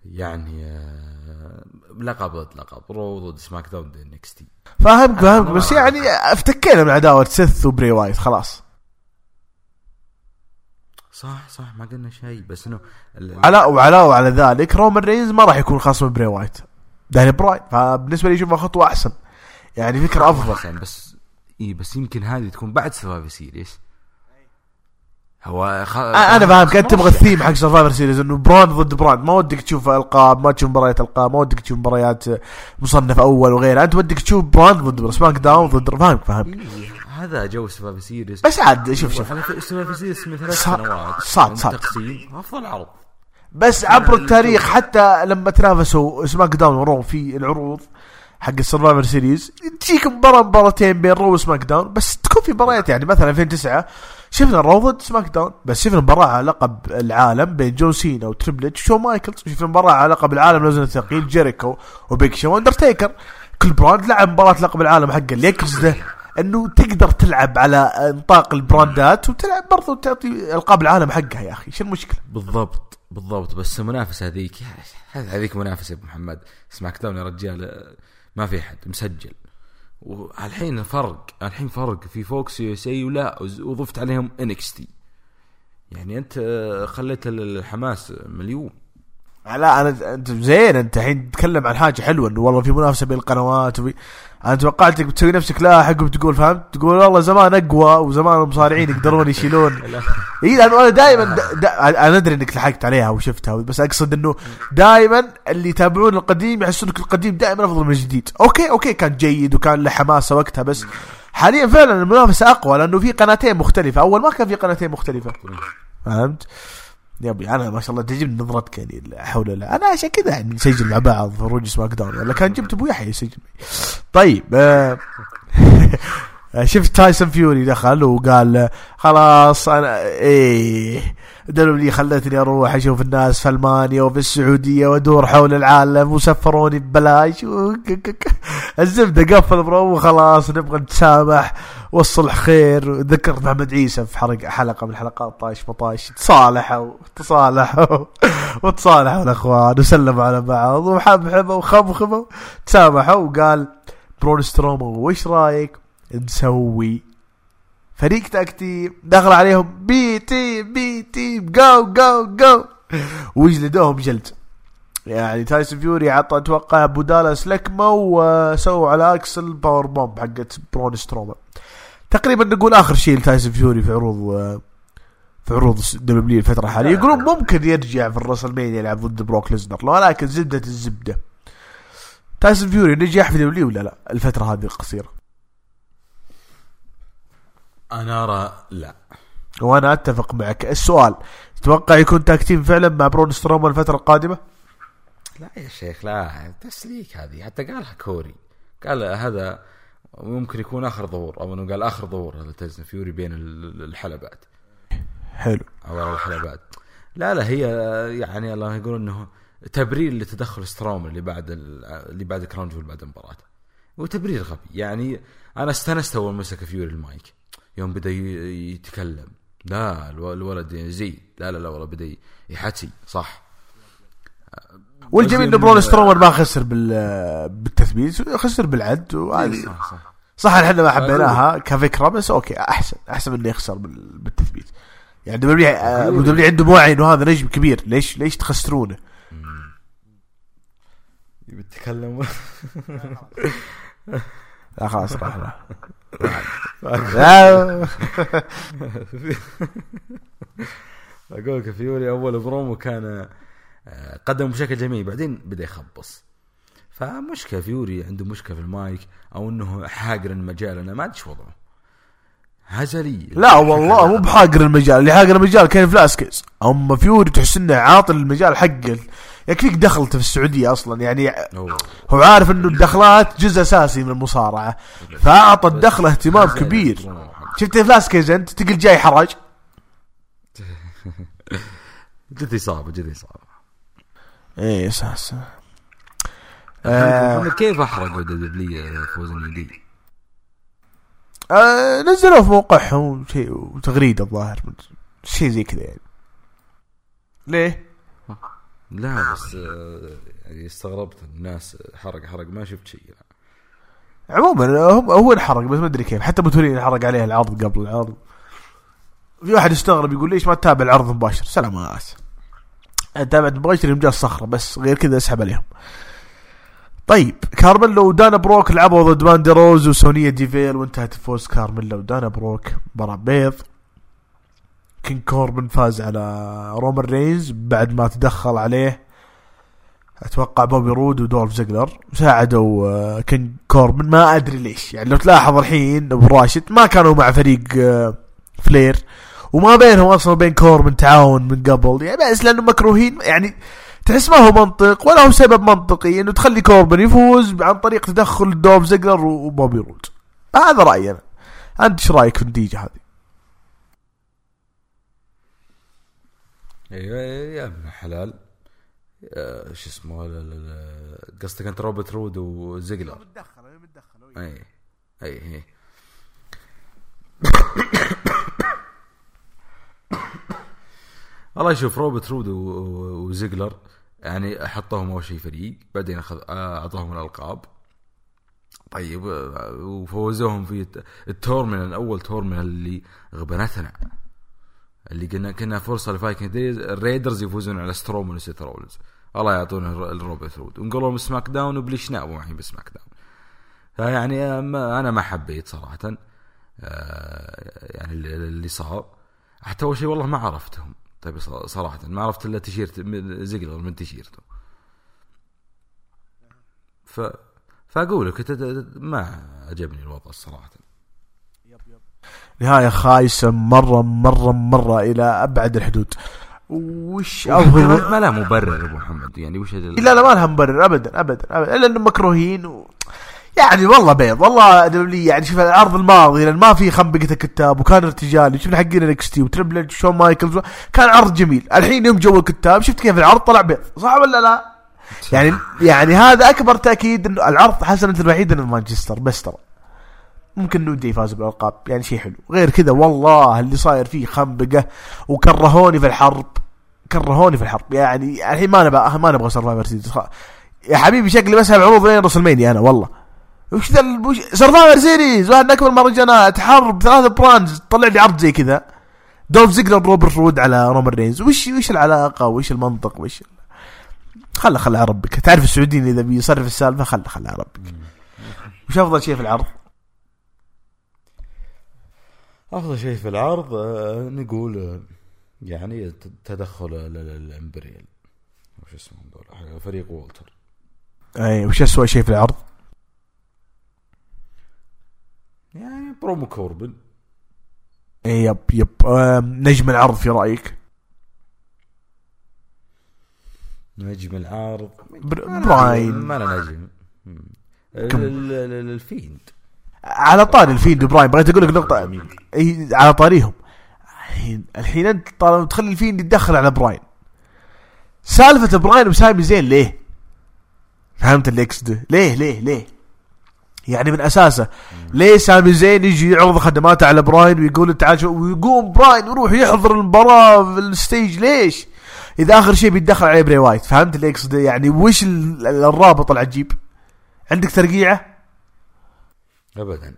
يعني آه، لقب ضد لقب رو ضد سماك داون ضد NXT. فاهمك فاهمك بس يعني افتكينا من عداوة سيث وبري وايت خلاص. صح صح ما قلنا شيء بس إنه علاء وعلاوة على ذلك رومان رينز ما راح يكون خصم بري وايت. داني براين فبالنسبة لي اشوفها خطوة أحسن. يعني فكرة أفضل. أحسن بس إي بس يمكن هذه تكون بعد Survivor Series هو خ... أنا فاهمك انت تبغى الثيم حق Survivor Series إنه brand ضد brand. ما ودك تشوف ألقاب ما تشوف مباريات ألقاب ما ودك تشوف مباريات مصنف أول وغيره. أنت ودك تشوف brand ضد سماك داون ضد فاهمك فاهمك هذا جو Survivor Series بس عاد شوف شوف. Survivor Series من ثلاث سنوات. صار. تقسيم. أفضل عرض. بس عبر التاريخ حتى لما تنافسوا سماك داون ورو في العروض حق ال Survivor Series تجيك مباراة مباراتين بين رو وسماك داون بس تكون في مباريات يعني مثلا 2009 شفنا رو ضد سماك داون بس شفنا مباراة على لقب العالم بين جون سينا وتريبل وشو مايكلز شفنا مباراة على لقب العالم الوزن الثقيل جيريكو وبيق شو واندرتيكر كل brand لعب مباراة لقب العالم حقه اللي يقصده إنه تقدر تلعب على نطاق البراندات وتلعب برضو تعطي ألقاب العالم حقها يا أخي شو المشكلة؟ بالضبط بالضبط بس المنافسة هذيك هذيك منافسة أبو محمد سماك داون يا رجال ما في أحد مسجل. والحين فرق الحين فرق في فوكس USA ولا وضفت عليهم NXT يعني أنت خليت الحماس مليون. لا أنا زين أنت الحين تتكلم عن حاجة حلوة إنه والله في منافسة بين القنوات وفي أنا توقعتك بتسوي نفسك لاحق وبتقول فهمت؟ تقول والله زمان أقوى وزمان المصارعين يقدرون يشيلون. [LAUGHS] إي لأنه أنا دائما دا دا أنا أدري إنك لحقت عليها وشفتها بس أقصد إنه دائما اللي يتابعون القديم يحسون القديم دائما أفضل من الجديد. okay okay كان جيد وكان له حماسة وقتها بس حاليا فعلا المنافسة أقوى لأنه في قناتين مختلفة. أول ما كان في قناتين مختلفة. فهمت؟ يا ابي أنا ما شاء الله تعجبني نظرتك يعني حول لا أنا عشان كذا يعني نسجل مع بعض هروج سماك داون ولا كان جبت أبو يحيى يسجل. طيب آه [LAUGHS] شفت تايسون فيوري دخل وقال آه، خلاص أنا WWE خلتني أروح أشوف الناس في ألمانيا وفي السعودية وأدور حول العالم وسفروني ببلاش. [LAUGHS] الزبدة قال لبرون وخلاص نبغى نتسامح والصلح خير. ذكرت محمد عيسى في حلقه حلقة من حلقات طاش ما طاش تصالحوا تصالحوا [LAUGHS] وتصالحوا الأخوان وسلموا على بعض وحبحبوا وخمخموا تسامحوا. وقال برون سترومان وش رأيك؟ نسوي فريق tag team دخل عليهم B-Team B-Team جو جو جو وجلدوهم جلد. يعني تايسون فيوري عطى أتوقع بو دالاس لكمه وسووا على أكسل power bomb حقت برون سترومان. تقريبا نقول آخر شيء لتايسون فيوري في عروض في عروض WWE الفترة الحالية. يقولون ممكن يرجع في WrestleMania يلعب ضد بروك ليزنر ولكن زبدة الزبدة. تايسون فيوري نجح في WWE ولا لا؟ الفترة هذه القصيرة. أنا ارى لا. وأنا أتفق معك. السؤال تتوقع يكون tag team فعلا مع برون سترومان الفترة القادمة؟ لا يا شيخ لا. تسليك هذه. حتى قالها كوري. قال هذا ممكن يكون آخر ظهور أو إنه قال آخر ظهور هذا تايسون فيوري بين ال- الحلبات. حلو. أو الحلبات. لا لا هي يعني الله يقول إنه تبرير لتدخل سترومان اللي بعد ال- اللي بعد Crown Jewel بعد المباراه وتبرير غبي. يعني أنا استانست أول مسك فيوري المايك. يوم بدأ يتكلم. لا الو- الولد يزيد لا لا لا والله بدأ يحكي صح. والجميل قصدي إنه برون سترومان ما خسر بال بالتثبيت خسر بالعد وعادي. صح صح. صح إحنا ما حبيناها كفكرة بس okay أحسن أحسن من إنه يخسر بال- بالتثبيت. يعني WWE آه،. WWE عنده موعي انه هذا نجم كبير. ليش ليش تخسرونه؟ بتكلم لا خلاص راح [LAUGHS] [LAUGHS] أقول لك فيوري أول برومو كان آه، قدم بشكل جميل بعدين بدأ يخبص. فمشكلة فيوري عنده مشكلة في المايك أو إنه حاقر المجال أنا ما أدري شو وضعه. هزلي. لا والله مو بحاقر المجال اللي حاقر المجال كان فلاسكيز أما فيوري تحس إنه عاطل المجال حقه. يكفيك دخلته في السعودية أصلا؟ يعني. هو عارف إنه الدخلات جزء أساسي من المصارعة فأعطى الدخله اهتمام [LAUGHS] كبير. [LAUGHS] شفت فلاسكيز أنت؟ تقل جاي حراج. جد اصابه جد اصابه إيه صح محمد كيف احرقوا دبليو فوز النيدي آه نزلوه في موقعهم شيء وتغريدة الظاهر شيء زي كذا يعني. ليه؟ لا بس آه، يعني استغربت الناس حرق حرق ما شفت شيء. عموما هو انحرق بس ما أدري كيف. حتى بوتولين انحرق عليه العرض قبل العرض. في واحد استغرب يقول ليش ما تتابع العرض مباشر؟ سلامات تابعت مباشر يوم الصخرة بس غير كذا أسحب عليهم. طيب كارميلو ودانا بروك لعبوا ضد ماندي روز وسونيا ديفيل وانتهت فوز كارميلو ودانا بروك مباراة بيض. كينج كوربن فاز على رومان رينز بعد ما تدخل عليه. أتوقع بوبي رود ودولف زيجلر ساعدوا آه، كينج كوربن ما أدري ليش. يعني لو تلاحظ الحين أبو راشد ما كانوا مع فريق آه، فلير. وما بينهم أصلا بين كوربن تعاون من قبل. يعني بس لأنه مكروهين. يعني تحس ما هو منطق ولا هو سبب منطقي إنه تخلي كوربن يفوز عن طريق تدخل دولف زيجلر وبوبي رود. هذا رأيي أنا. أنت إيش رأيك في النتيجة هذه؟ أيوه يا ابن حلال آه، شو اسمه. قصدك أنت روبرت رود وزيجلر؟ متدخل متدخل أي أي أي. والله شوف روبرت رود وزيجلر يعني حطوهم أول شيء فريق بعدين أخذ اعطوهم الألقاب. طيب وفوزوهم في الت- التورمينال أول تورمينال اللي غبنتنا. اللي قلنا كنا فرصة لفايكنج دايز الريدرز يفوزون على سترومان وسيت رولز الله يعطونا الر- الروبرت رود ونقولوا سماك داون وبليش نابو الحين بسماك داون. فيعني أنا ما حبيت صراحة آه، يعني اللي صار. حتى أول شيء والله ما عرفتهم. طيب صراحة ما عرفت إلا تيشيرت زيجلر من تيشيرته. ف فأقول لك ما عجبني الوضع الصراحه نهاية خايسة مرة مرة مرة إلى أبعد الحدود. وش ما أفضل ما له مبرر أبو محمد. يعني وش لا لا ما لها مبرر أبدا أبدا أبدا إلا إنهم مكروهين و... يعني والله بيض والله دولي يعني شوف العرض الماضي لأن ما في خنبقه الكتاب وكان ارتجالي شفنا حقين الاكس تي وتربل إتش وشون مايكلز كان عرض جميل. الحين يوم جو الكتاب شفت كيف العرض طلع بيض صح ولا لا؟ يعني يعني هذا أكبر تأكيد إنه العرض حسنة الوحيده إنه مانشستر بس ترى. ممكن نودي يفاز بالألقاب يعني شيء حلو. غير كذا والله اللي صاير فيه خنبقة وكرهوني في الحرب. كرهوني في الحرب. يعني الحين ما نبغى ما نبغى Survivor Series يا حبيبي شكلي بسحب عروض لين WrestleMania أنا والله. وش ذا ال- وش Survivor Series واحد من اكبر المهرجانات حرب ثلاثة brands طلع لي عرض زي كذا. دولف زيجلر روبرت رود على رومان رينز وش وش العلاقة؟ وش المنطق؟ وش خله خله على ربك تعرف السعوديين إذا بيصرف السالفة خله خله على ربك وش أفضل شيء في العرض؟ افضل شيء في العرض آه، نقول آه، يعني تدخل ال- ال- ال Imperium. وش اسمهم دول فريق وولتر. أي وش اسوء شيء في العرض؟ يعني برومو كوربن. إي yep yep نجم العرض في رأيك؟ نجم العرض. براين. ما له نجم. الفيند. على طاري الفيند براين بغيت أقول لك نقطة إي على طاريهم الحين الحين أنت طالما تخلي الفيند يتدخل على براين سالفة براين وسامي زين ليه؟ فهمت القصد ليه ليه ليه؟ يعني من أساسه ليه سامي زين يجي يعرض خدماته على براين ويقول تعال ويقوم براين يروح يحضر المباراة في ال stage ليش؟ إذا آخر شيء بيتدخل عليه بري وايت فهمت القصد يعني وش ال- الرابط العجيب؟ عندك ترقيعة؟ ابدا.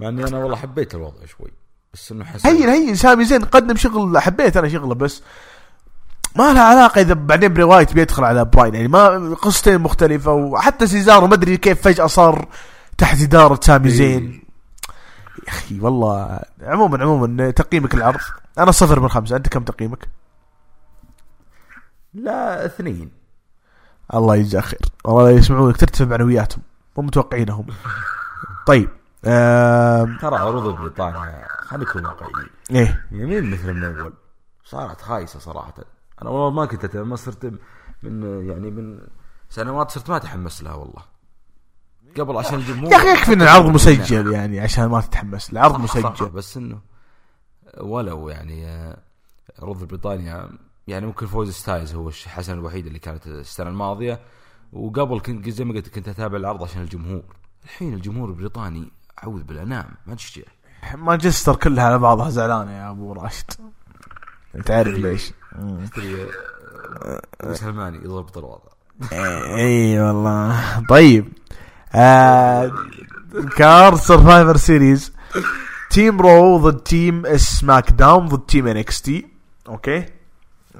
مع إني أنا والله حبيت الوضع شوي بس إنه حسن هين هين سامي زين قدم شغل حبيت أنا شغله بس ما لها علاقة إذا بعدين بري وايت بيدخل على براين يعني ما قصتين مختلفة وحتى سيزارو ما أدري كيف فجأة صار تحت إدارة سامي إيه. زين. يا أخي والله عموما عموما تقييمك العرض أنا صفر من خمسة أنت كم تقييمك؟ لا اثنين. الله يجزاه خير. والله يسمعونك ترتفع معنوياتهم. مو متوقعينهم طيب آم، ترى عروض بريطانيا خلينا نكون واقعيين إيه. يمين مثل من اول صارت خايسة صراحة. أنا والله ما كنت ما صرت من يعني من سنوات صرت ما أتحمس لها والله. قبل عشان الجمهور يا أخي يكفي إن العرض [LAUGHS] مسجل يعني عشان ما تتحمس العرض صح- صح، مسجل. بس إنه ولو يعني آه، عروض بريطانيا يعني ممكن فوز ستايز هو الحسن الوحيد اللي كانت السنة الماضية. وقبل كنت زي ما قلت كنت أتابع العرض عشان الجمهور. الحين الجمهور البريطاني اعوذ بالأنام ما تشجع مانشستر كلها على بعضها زعلانة يا أبو راشد. تعرف ليش. [LAUGHS] تدري آه، سلماني؟ يضبط الوضع. إي والله. طيب. آه card Survivor Series team Raw ضد team SmackDown ضد team NXT okay؟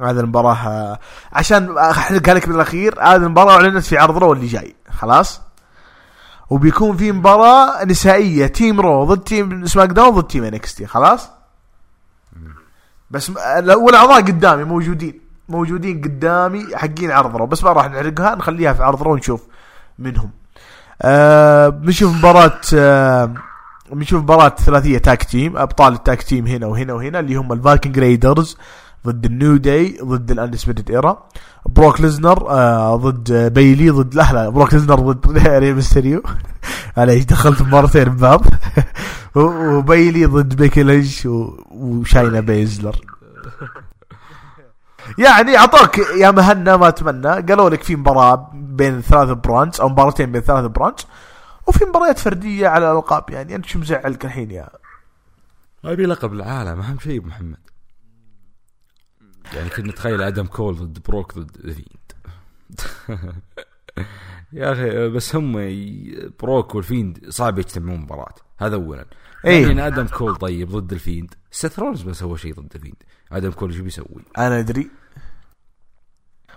هذه المباراة عشان أحرق لك بالأخير هذه المباراة أعلنت في عرض Raw اللي جاي خلاص؟ وبيكون في مباراة نسائية team Raw ضد team SmackDown ضد team NXT خلاص بس والأعضاء قدامي موجودين موجودين قدامي حقين عرض Raw بس ما راح نحرقها نخليها في عرض Raw ونشوف منهم. آه بنشوف مباراة آه بنشوف مباراة ثلاثية tag team أبطال ال tag team هنا وهنا وهنا اللي هم ال Viking Raiders ضد ال New Day ضد ال Undisputed Era بروك ليزنر آه ضد بيلي ضد لا لا بروك ليزنر ضد ري ميستيريو معليش دخلت مرتين ببعض [LAUGHS] و- وبيلي ضد بيكي لينش وشاينا بيزلر يعني أعطوك يا مهنا ما أتمنى. قالوا لك في مباراة بين ثلاث brands أو مباراتين بين ثلاث brands. وفي مباريات فردية على الألقاب يعني أنت شو مزعلك الحين يا؟ ابي لقب العالم أهم شيء محمد. يعني كنت نتخيل آدم كول ضد بروك ضد الفيند. [LAUGHS] يا أخي بس هم بروك والفيند صعب يجتمعون مباراة هذا اولا. إيه. يعني آدم كول طيب ضد الفيند. سيث رولينز ما سوى شيء ضد الفيند. آدم كول شو بيسوي؟ أنا أدري.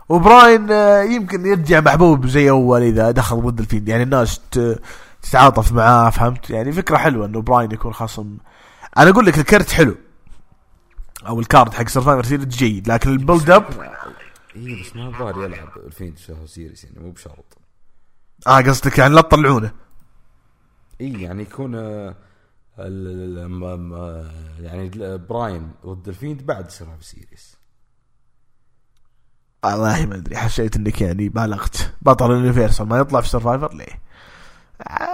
وبراين آه، يمكن يرجع محبوب زي أول إذا دخل ضد الفيند يعني الناس تتعاطف معاه فهمت؟ يعني فكرة حلوة إنه براين يكون خصم. أنا أقول لك الكرت حلو. أو ال card حق Survivor Series جيد لكن ال build up اي بس ما الظاهر يلعب الفيند Survivor Series يعني مو بشرط. آه قصدك يعني لا تطلعونه. إي يعني يكون آه، يعني براين ضد الفيند بعد Survivor Series والله ما أدري حسيت إنك يعني بالغت. بطل ال Universal ما يطلع في Survivor ليه؟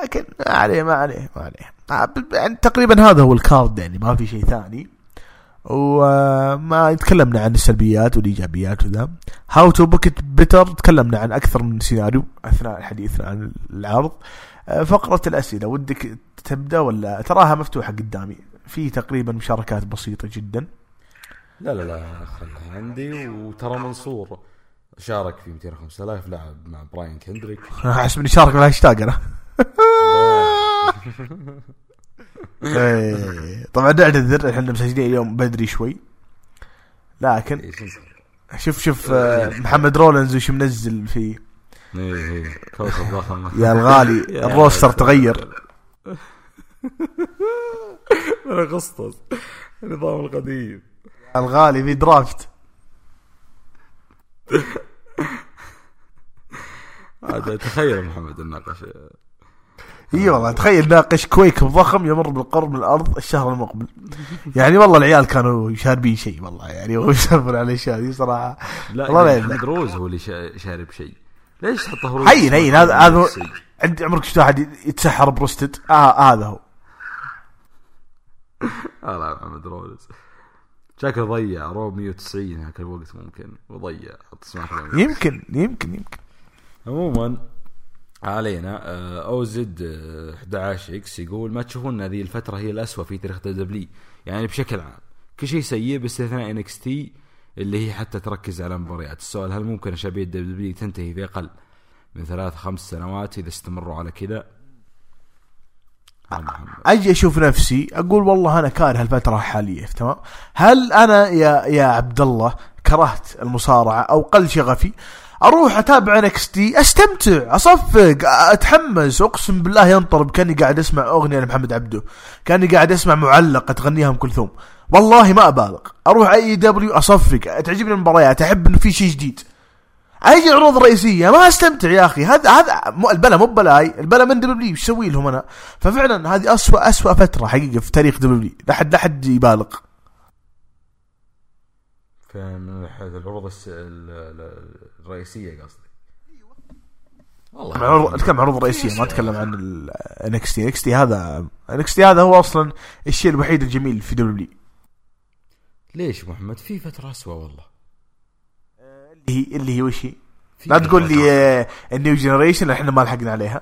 لكن ما عليه ما عليه ما عليه. آه، يعني تقريبا هذا هو ال card يعني ما في شيء ثاني. وما تكلمنا عن السلبيات والإيجابيات وذا. how to book it better تكلمنا عن أكثر من سيناريو أثناء الحديث عن العرض آه، فقرة الأسئلة ودك تبدأ ولا؟ تراها مفتوحة قدامي. في تقريبا مشاركات بسيطة جدا. لا لا لا خلها عندي. وترى منصور شارك في 205000 لعب مع براين كندريك. [LAUGHS] حسب اني شارك بالهاشتاج أنا. [LAUGHS] [LAUGHS] طبعا نعتذر إحنا مسجلين اليوم بدري شوي. لكن انت؟ شوف شوف آه، محمد رولنز وش منزل في كوكب ضخم. يا الغالي [LAUGHS] الروستر تغير. [LAUGHS] أنا قسطس النظام القديم. يا الغالي في درافت. تخيل محمد الناقش إي والله تخيل ناقش كويك ضخم يمر بالقرب من الأرض الشهر المقبل. يعني والله العيال كانوا شاربين شيء والله يعني وهو يسولفون على الاشياء دي صراحة لا والله لا محمد يبلع. روز هو اللي شا- شارب شيء. ليش تحطه روز؟ هين هين هذا هذا عند عمرك شفت واحد يتسحر بروستد؟ آه هذا هو. آه لا محمد روز. شكله ضيع رو 190 هاك الوقت ممكن وضيع. يمكن يمكن يمكن. عموما علينا آه، أو زد آه، 11 إكس يقول ما تشوفون هذه الفترة هي الأسوأ في تاريخ دبليو يعني بشكل عام كل شيء سيء باستثناء NXT اللي هي حتى تركز على مباريات. السؤال هل ممكن شعبية WWE تنتهي في أقل من ثلاث خمس سنوات إذا استمروا على كذا؟ أجي أشوف نفسي أقول والله أنا كاره الفترة الحالية تمام؟ هل أنا يا يا عبد الله كرهت المصارعة أو قل شغفي أروح أتابع NXT أستمتع أصفق أتحمس أقسم بالله ينطرب. كاني قاعد أسمع أغنية لمحمد عبده. كاني قاعد أسمع معلقة تغنيها أم كلثوم. والله ما أبالغ. أروح AEW أصفق. تعجبني المباريات أحب انه في شيء جديد. أجي العروض الرئيسية ما أستمتع يا أخي. هذا هذا البلا مو بلاي البلا من WWE. إيش أسوي لهم أنا؟ ففعلا هذه اسوء اسوء فترة حقيقة في تاريخ WWE. لا حد لا حد يبالغ. فمن العروض الس- ال- ال- الرئيسية قصدي. والله. عروض- أتكلم عن عروض رئيسية ما أتكلم عن الانكس تي انكس تي هذا انكس تي هذا هو أصلا الشيء الوحيد الجميل في دبليو ليش محمد؟ في فترة اسوء والله. اللي هي اللي هي وش هي؟ لا تقول لي النيو جنريشن إحنا ما لحقنا عليها.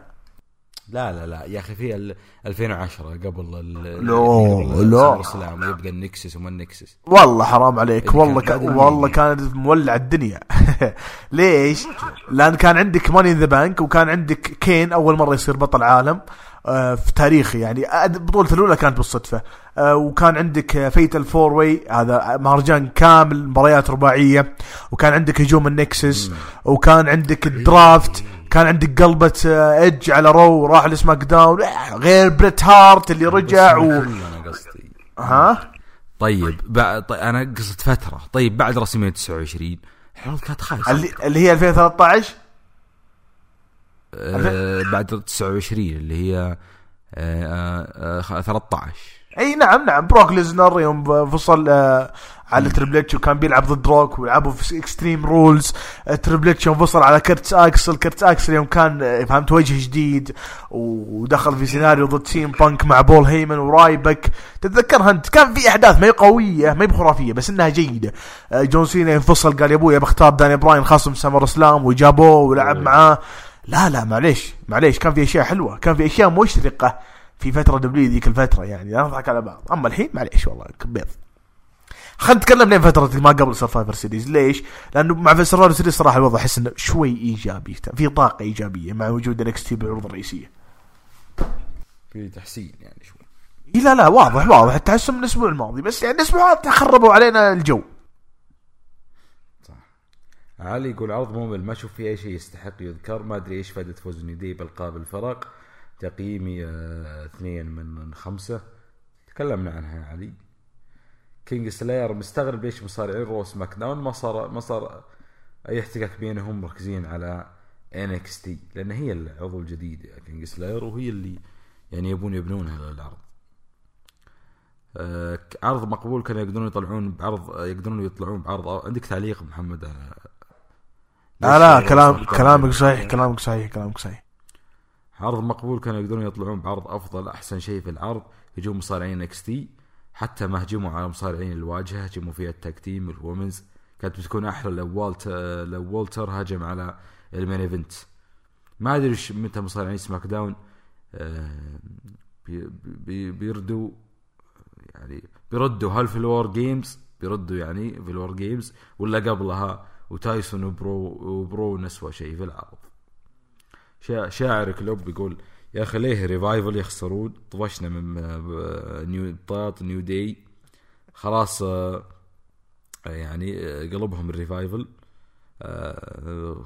لا لا لا. يا أخي في ال 2010 قبل ال لا، لا. الاسلام ويبقى النكسس وما النكسس. والله حرام عليك. والله كان ك... بعد والله. كانت مولع الدنيا. [LAUGHS] ليش؟ لأن كان عندك Money in the Bank وكان عندك كين أول مرة يصير بطل عالم آه، في تاريخي يعني. بطولته الأولى كانت بالصدفة. آه، وكان عندك Fatal Four Way هذا مهرجان كامل مباريات رباعية. وكان عندك هجوم ال Nexus. وكان عندك ال draft. كان عندك قلبة آه، ايدج على Raw راح ل SmackDown غير بريت هارت اللي رجع و... أنا قصدي. ها؟ طيب بعد طيب أنا قصة فترة. طيب بعد رسمية 29 العروض كانت خايسه اللي, اللي هي 2013 آه بعد 29 اللي هي آه آه 13 إي نعم نعم. بروك ليزنر يوم فصل آه على تريبل اتش وكان بيلعب ضد روك ويلعبوا في Extreme Rules تريبل اتش يوم فصل على كرتس اكسل كرتس اكسل يوم كان آه، فهمت وجه جديد ودخل في سيناريو ضد سي ام بانك مع بول هيمن ورايبك. تتذكرها انت كان في أحداث ما هي قوية ما هي بخرافية بس إنها جيدة. آه، جون سينا ينفصل قال يا أبوي بختار داني براين خصم SummerSlam وجابوه ولعب معاه. لا لا معليش معليش. كان في أشياء حلوة كان في أشياء مشرقة. في فترة WWE ذيك الفترة يعني لا نضحك على بعض أما الحين معليش والله بيض خلينا نتكلم لين فترة ما قبل Survivor Series ليش؟ لأنه مع Survivor Series صراحة الوضع أحس إنه شوي إيجابي في طاقة إيجابية مع وجود NXT بالعروض الرئيسية. في تحسين يعني شوي. إي لا لا واضح واضح التحسن من الأسبوع الماضي بس يعني الاسبوعات خربوا علينا الجو. صح. علي يقول عرض ممل ما أشوف فيه أي شيء يستحق يذكر ما أدري إيش فائدة فوز New Day بالقاب الفرق تقييمي آه، اثنين من خمسة. تكلمنا عنها يا علي. كينج سلاير مستغرب ليش مصارعين Raw SmackDown ما صار ما صار أي احتكاك بينهم مركزين على NXT لأن هي العضو الجديد كينج سلاير وهي اللي يعني يبون يبنونها للعرض آه، عرض مقبول كانوا يقدرون يطلعون بعرض يقدرون يطلعون بعرض. عندك تعليق محمد؟ على لا لا كلام كلامك صحيح كلامك صحيح كلامك صحيح. عرض مقبول كانوا يقدرون يطلعون بعرض أفضل أحسن شيء في العرض هجوم مصارعين NXT حتى ما هجموا على مصارعين الواجهة هجموا فيها ال tag team ال women's. كانت بتكون أحلى لو لو والتر هجم على المين إيفنت. ما أدري متى مصارعين سماك داون آه، بي بي بيردوا يعني بيردوا. هل في الور جيمز؟ بيردوا يعني في الور جيمز ولا قبلها وتايسون وبرو وبرو نسوى شيء في العرض. شاعر كلوب يقول يا أخي ليه ريفايفل يخسرون؟ طفشنا من آه، نيو طاط نيو داي خلاص آه، يعني آه، قلبهم الريفايفل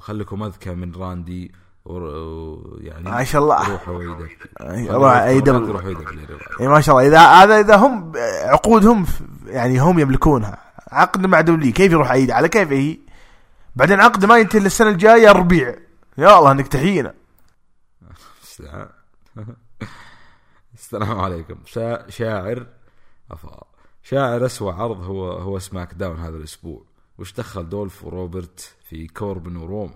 خليكم أذكى من راندي يعني ما شاء الله. روحوا الله إي دبل ما شاء الله. إذا هذا إذا هم عقودهم يعني هم يملكونها. عقد مع دولي كيف يروح عيد؟ على كيف هي؟ بعدين عقد ما ينتهي السنة الجاية ربيع. يا الله إنك تحيينا. [LAUGHS] السلام عليكم. شا... شاعر أفا. شاعر أسوأ عرض هو هو SmackDown هذا الأسبوع. وش دخل دولف وروبرت في كوربن ورومان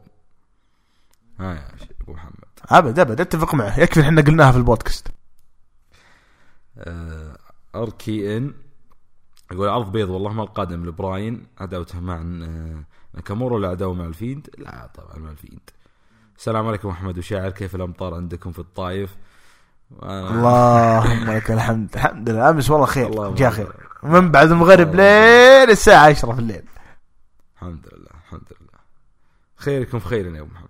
ها يا أبو محمد. أبد أبد أتفق معه. يكفي إحنا قلناها في البودكاست. آه اركي ان يقول عرض بيض والله ما القادم لبراين. عداوته مع آه كامورو ولا عداوه مع الفيند؟ لا طبعا مع الفيند. السلام عليكم أحمد وشاعر كيف الأمطار عندكم في الطايف؟ اللهم لك الحمد. الحمد لله. أمس والله خير. جاء خير. من بعد المغرب لين الساعة 10 في الليل. الحمد لله الحمد لله. خيركم في خير يا أبو محمد.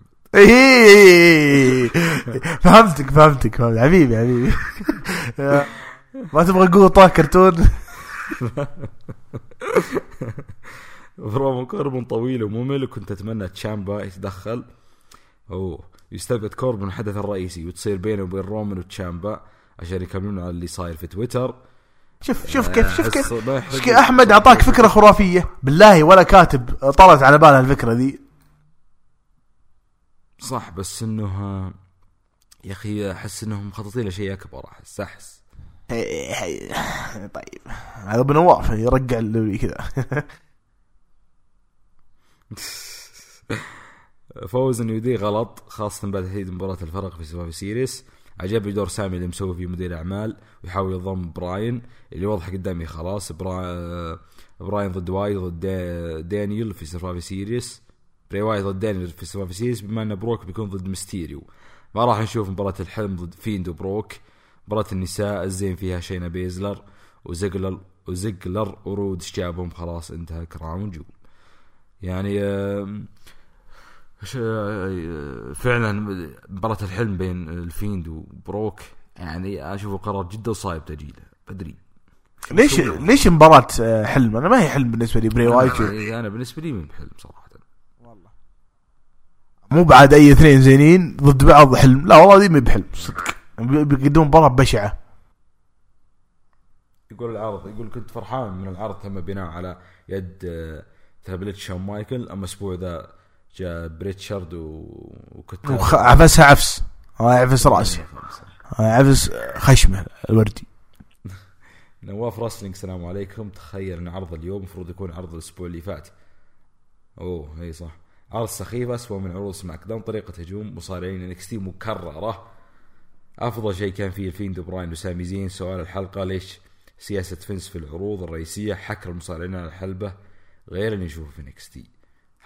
فهمتك فهمتك فهمت حبيبي حبيبي. [LAUGHS] ما تبغى قوطه كرتون؟ [LAUGHS] برومو كوربن طويل وممل وكنت أتمنى تشامبا يتدخل. اوه يستبعد كوربن الحدث الرئيسي وتصير بينه وبين رومان وتشامبا عشان يكملون على اللي صاير في تويتر. شوف شوف كيف شوف كيف, شوف أحمد أعطاك فكرة خرافية. بالله ولا كاتب طلعت على باله الفكرة ذي. صح بس إنه يا أخي أحس إنهم مخططين لشيء أكبر أحس أحس. طيب. هذا أبو نواف يرقع كذا. [LAUGHS] فوز New Day غلط خاصة بعد تحديد مباراة الفرق في Survivor Series. عجبني دور سامي اللي مسوي فيه مدير أعمال ويحاول يضم براين اللي واضح قدامي خلاص برا... براين ضد وايت ضد دانيال في Survivor Series. بري وايت ضد دانيال في سوافي سيريس بما إن بروك بيكون ضد ميستيريو. ما راح نشوف مباراة الحلم ضد Fiend وبروك. مباراة النساء الزين فيها شينا بيزلر وزيجلر وزيجلر ورود جابهم خلاص انتهى Crown Jewel يعني فعلا مباراة الحلم بين ال Fiend وبروك يعني أشوفه قرار جدا صعب تاجيله بدري. ليش ليش مباراة آه، حلم؟ أنا ما هي حلم بالنسبة لي بري وايت. أنا بالنسبة لي مو حلم صراحة. والله. مو بعد أي اثنين زينين ضد بعض حلم. لا والله دي مب حلم صدق. بيقدمون مباراة بشعة. يقول العرض يقول كنت فرحان من العرض تم بناء على يد آه، Triple H شون مايكل. أما الأسبوع ذا بريتشارد و- وكتاب. وخ- عفسها عفس. عفس رأسي. آه، عفس. خشمه الوردي. [LAUGHS] نواف Wrestling السلام عليكم. تخيل ان عرض اليوم المفروض يكون عرض الأسبوع اللي فات. أوه إي صح. عرض سخيف اسوء من عروض SmackDown طريقة هجوم مصارعين NXT مكررة. أفضل شيء كان فيه ال Fiend براين وسامي زين. سؤال الحلقة ليش سياسة فينس في العروض الرئيسية حكر المصارعين على الحلبة غير اللي نشوفه في NXT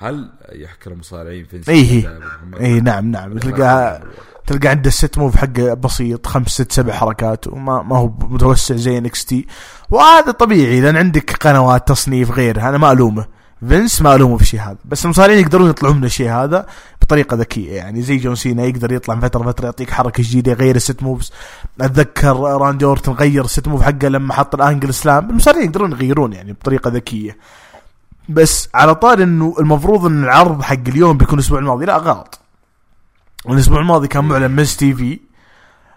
هل يحكر المصارعين فينس إيه. محمد؟ اي نعم نعم. تلقى تلقى عنده ال set move حقه بسيط خمس ست سبع حركات وما ما هو متوسع زي NXT. وهذا طبيعي لأن عندك قنوات تصنيف غيرها أنا ما ألومه. فينس ما ألومه في الشيء هذا. بس المصارعين يقدرون يطلعون من الشيء هذا بطريقة ذكية يعني زي جون سينا يقدر يطلع من فترة فتره يعطيك حركة جديدة يغير ال set moves. أتذكر راندي أورتن غير ال set move حقه لما حط ال Angle Slam. المصارعين يقدرون يغيرون يعني بطريقة ذكية. بس على طار إنه المفروض إن العرض حق اليوم بيكون الأسبوع الماضي. لا غلط. الأسبوع الماضي كان معلن Miz TV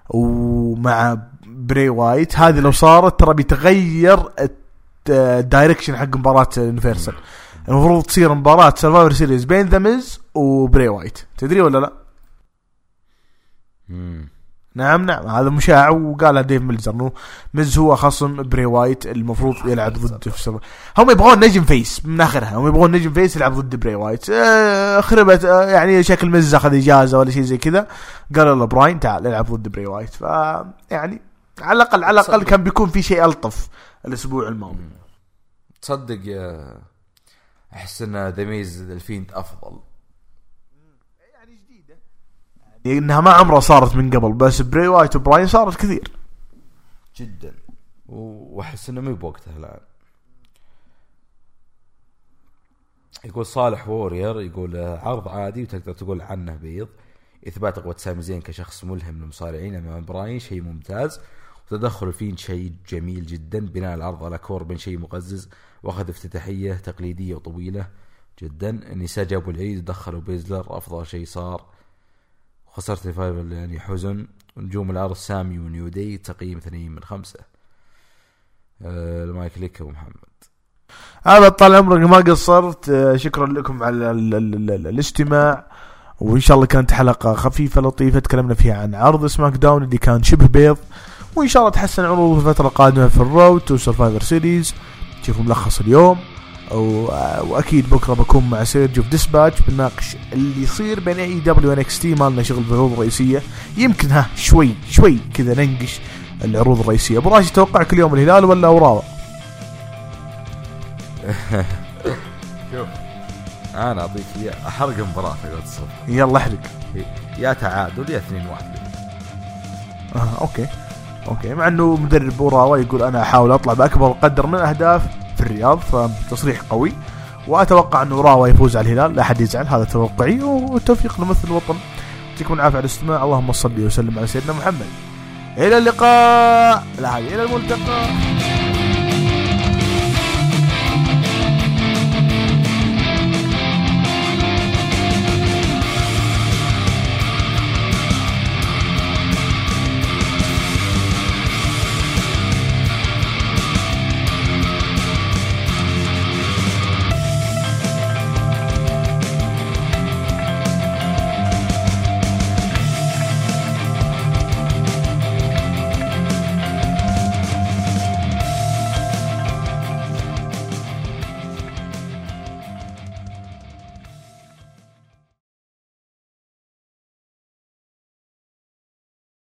ومع بري وايت. هذه لو صارت ترى بيتغير ال direction حق مباراة Universal المفروض تصير مباراة Survivor Series بين The Miz وبري وايت. تدري ولا لا؟ مم. نعم نعم. هذا مشاع وقالها ديف ميلزر إنه ميز هو خصم بري وايت المفروض يلعب ضد في هم يبغون نجم face من آخرها. هم يبغون نجم face يلعب ضد بري وايت. آه خربت آه يعني شكل ميز أخذ إجازة ولا شيء زي كذا. قالوا له براين تعال العب ضد بري وايت. ف يعني على الأقل على الأقل كان بيكون في شيء ألطف الأسبوع الماضي. تصدق يا أحس إن The Miz ال Fiend أفضل. إنها ما عمرها صارت من قبل بس بري وايت وبراين صارت كثير. جدا. وأحس إنه مو بوقتها الآن. يقول صالح Warrior يقول عرض عادي وتقدر تقول عنه بيض. إثبات قوة سامي زين كشخص ملهم للمصارعين أمام براين شيء ممتاز. وتدخل Fiend شيء جميل جدا بناء العرض على كوربن شيء مقزز وأخذ افتتاحية تقليدية وطويلة جدا. النساء جابوا العيد ودخلوا بيزلر أفضل شيء صار. خسارة ال Revival يعني حزن ونجوم العرض سامي و New Day تقييم اثنين من خمسة. آه، المايك لك أبو محمد. هذا طال عمرك ما قصرت. آه، شكرا لكم على ال ال ال ال الاستماع. وإن شاء الله كانت حلقة خفيفة لطيفة تكلمنا فيها عن عرض SmackDown اللي كان شبه بيض. وإن شاء الله تحسن عروض في الفترة القادمة في ال road to Survivor Series. تشوفوا ملخص اليوم. وأكيد بكرة بكون مع سيرجيو في Dispatch بنناقش اللي يصير بين AEW NXT ما لنا شغل بالعروض الرئيسية. يمكن ها شوي شوي كذا ننقش العروض الرئيسية. أبو راشد توقعك اليوم الهلال ولا أوراوا؟ شوف [LAUGHS] أنا اعطيك اياه أحرق الصبح يلا احرق. يا تعادل يا 2 1 آه أوكي. أوكي. مع إنه مدرب أوراوا يقول أنا أحاول أطلع بأكبر قدر من الأهداف. في الرياض فتصريح قوي. وأتوقع أنه اوراوا يفوز على الهلال لا أحد يزعل هذا توقعي. والتوفيق لممثل الوطن. يعطيكم العافيه على الاستماع. اللهم صل وسلم على سيدنا محمد. إلى اللقاء. لا إلى الملتقى.